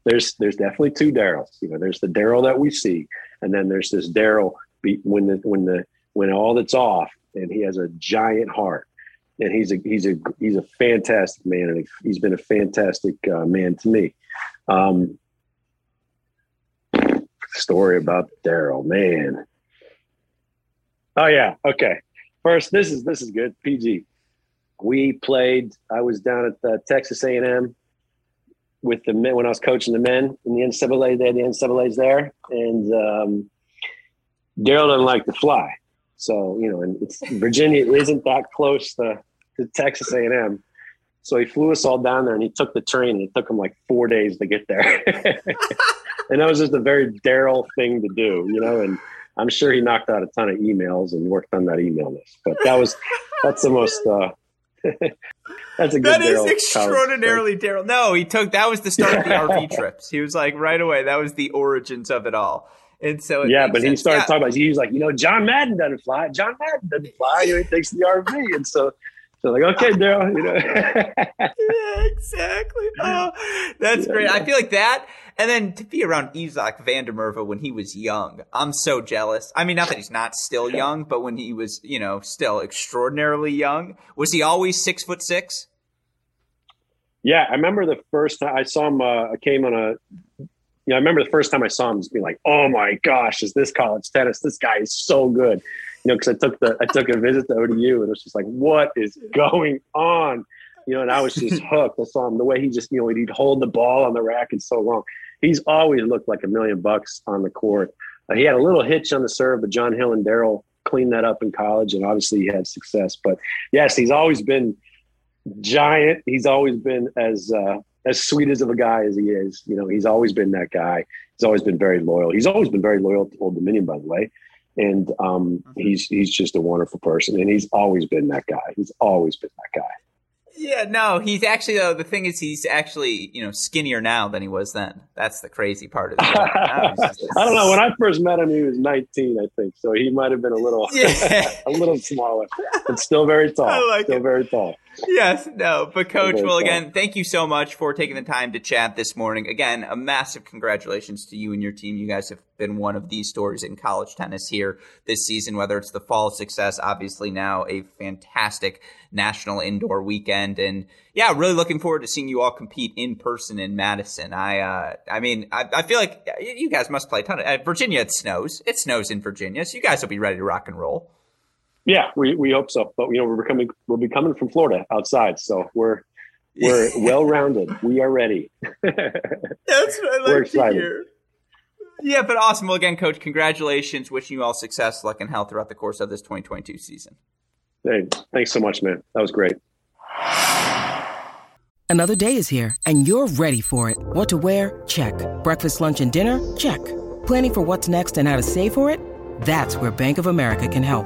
there's there's definitely two Daryls. You know, there's the Daryl that we see, and then there's this Daryl be- when the when the when all that's off, and he has a giant heart and he's a he's a he's a fantastic man, and he's been a fantastic uh, man to me. Um, story about Daryl, man. Oh yeah, okay. First, this is this is good. PG. We played. I was down at the Texas A and M with the men when I was coaching the men in the NCAA. They had the NCAA's there, and um, Daryl doesn't like to fly. So you know, and it's Virginia isn't that close to, to Texas A and M. So he flew us all down there, and he took the train, and it took him like four days to get there. and that was just a very Daryl thing to do, you know. And I'm sure he knocked out a ton of emails and worked on that email list. But that was that's the most. Uh, that's a good. That is extraordinarily Daryl. No, he took that was the start of the RV trips. He was like right away. That was the origins of it all. And so yeah, but he started Yeah. talking about. He was like, you know, John Madden doesn't fly. John Madden doesn't fly. You know, he takes the RV, and so, so like, okay, Daryl, you know, yeah, exactly. Oh, that's Yeah, great. I feel like that. And then to be around Izak van der Merwe when he was young, I'm so jealous. I mean, not that he's not still young, but when he was, you know, still extraordinarily young, was he always six foot six? yeah. I remember the first time I saw him. Uh, I came on a. Yeah, I remember the first time I saw him, just being like, "Oh my gosh, is this college tennis? This guy is so good." You know, because I took the I took a visit to ODU, and it was just like, "What is going on?" You know, and I was just hooked. I saw him the way he just, you know, he'd hold the ball on the racket so long. He's always looked like a million bucks on the court. Uh, he had a little hitch on the serve, but John Hill and Daryl cleaned that up in college, and obviously he had success. But yes, he's always been giant. He's always been as uh, as sweet as of a guy as he is. You know, he's always been that guy. He's always been very loyal. He's always been very loyal to Old Dominion, by the way. And um, mm-hmm. he's he's just a wonderful person, and he's always been that guy. He's always been that guy. Yeah, no, he's actually though. The thing is, he's actually you know skinnier now than he was then. That's the crazy part of it. I don't know. When I first met him, he was 19, I think. So he might have been a little, yeah. a little smaller, but still very tall. Like still it. very tall yes, no, but coach, well, again, thank you so much for taking the time to chat this morning. Again, a massive congratulations to you and your team. You guys have been one of these stories in college tennis here this season, whether it's the fall success, obviously now a fantastic national indoor weekend. And yeah, really looking forward to seeing you all compete in person in Madison. I, uh, I mean, I, I feel like you guys must play a ton of, at Virginia, it snows. It snows in Virginia. So you guys will be ready to rock and roll. Yeah, we, we hope so. But you know, we're coming we'll be coming from Florida outside, so we're we're well rounded. We are ready. That's what I like we're excited. to hear. Yeah, but awesome. Well, again, coach, congratulations. Wishing you all success, luck, and health throughout the course of this 2022 season. Hey, thanks so much, man. That was great. Another day is here, and you're ready for it. What to wear? Check. Breakfast, lunch, and dinner? Check. Planning for what's next and how to save for it? That's where Bank of America can help.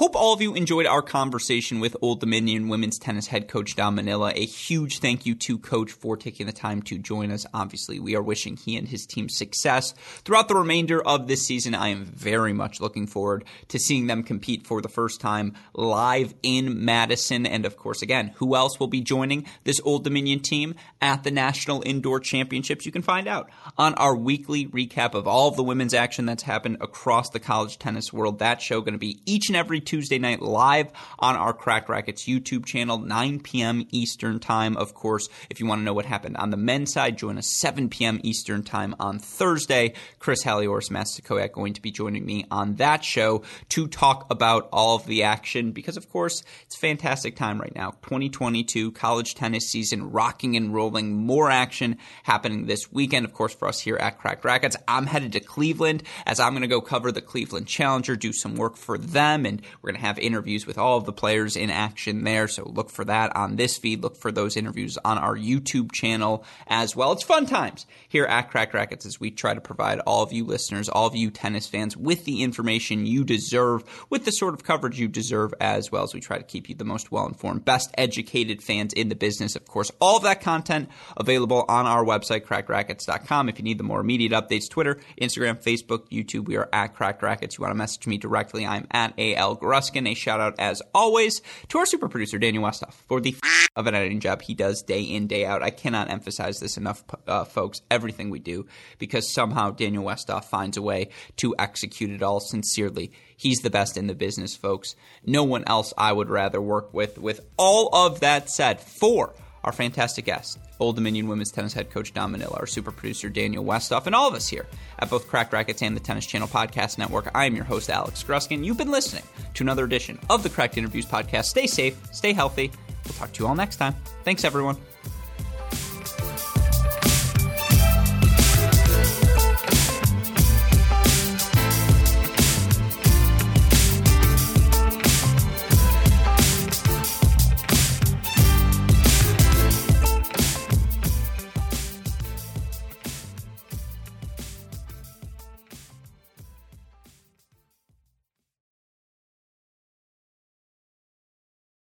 Hope all of you enjoyed our conversation with Old Dominion women's tennis head coach Dom Manilla. A huge thank you to coach for taking the time to join us. Obviously, we are wishing he and his team success throughout the remainder of this season. I am very much looking forward to seeing them compete for the first time live in Madison. And of course, again, who else will be joining this Old Dominion team at the National Indoor Championships? You can find out on our weekly recap of all of the women's action that's happened across the college tennis world. That show going to be each and every Tuesday night live on our Cracked Racquets YouTube channel, 9 p.m. Eastern Time. Of course, if you want to know what happened on the men's side, join us 7 p.m. Eastern Time on Thursday. Chris Halioris, Master going to be joining me on that show to talk about all of the action because, of course, it's fantastic time right now. 2022 college tennis season rocking and rolling. More action happening this weekend, of course, for us here at Cracked Racquets. I'm headed to Cleveland as I'm going to go cover the Cleveland Challenger, do some work for them, and we're going to have interviews with all of the players in action there. So look for that on this feed. Look for those interviews on our YouTube channel as well. It's fun times here at Cracked Racquets as we try to provide all of you listeners, all of you tennis fans with the information you deserve, with the sort of coverage you deserve as well as we try to keep you the most well informed, best educated fans in the business. Of course, all of that content available on our website, crackedracquets.com. If you need the more immediate updates, Twitter, Instagram, Facebook, YouTube, we are at Cracked Racquets. You want to message me directly, I'm at AL Gruskin. A shout out, as always, to our super producer, Daniel Westoff, for the f- of an editing job he does day in, day out. I cannot emphasize this enough, uh, folks, everything we do, because somehow Daniel Westoff finds a way to execute it all sincerely. He's the best in the business, folks. No one else I would rather work with. With all of that said, for our fantastic guest, Old Dominion women's tennis head coach Dom Manilla, our super producer Daniel Westoff, and all of us here at both Cracked Racquets and the Tennis Channel Podcast Network. I am your host, Alex Gruskin. You've been listening to another edition of the Cracked Interviews Podcast. Stay safe, stay healthy. We'll talk to you all next time. Thanks, everyone.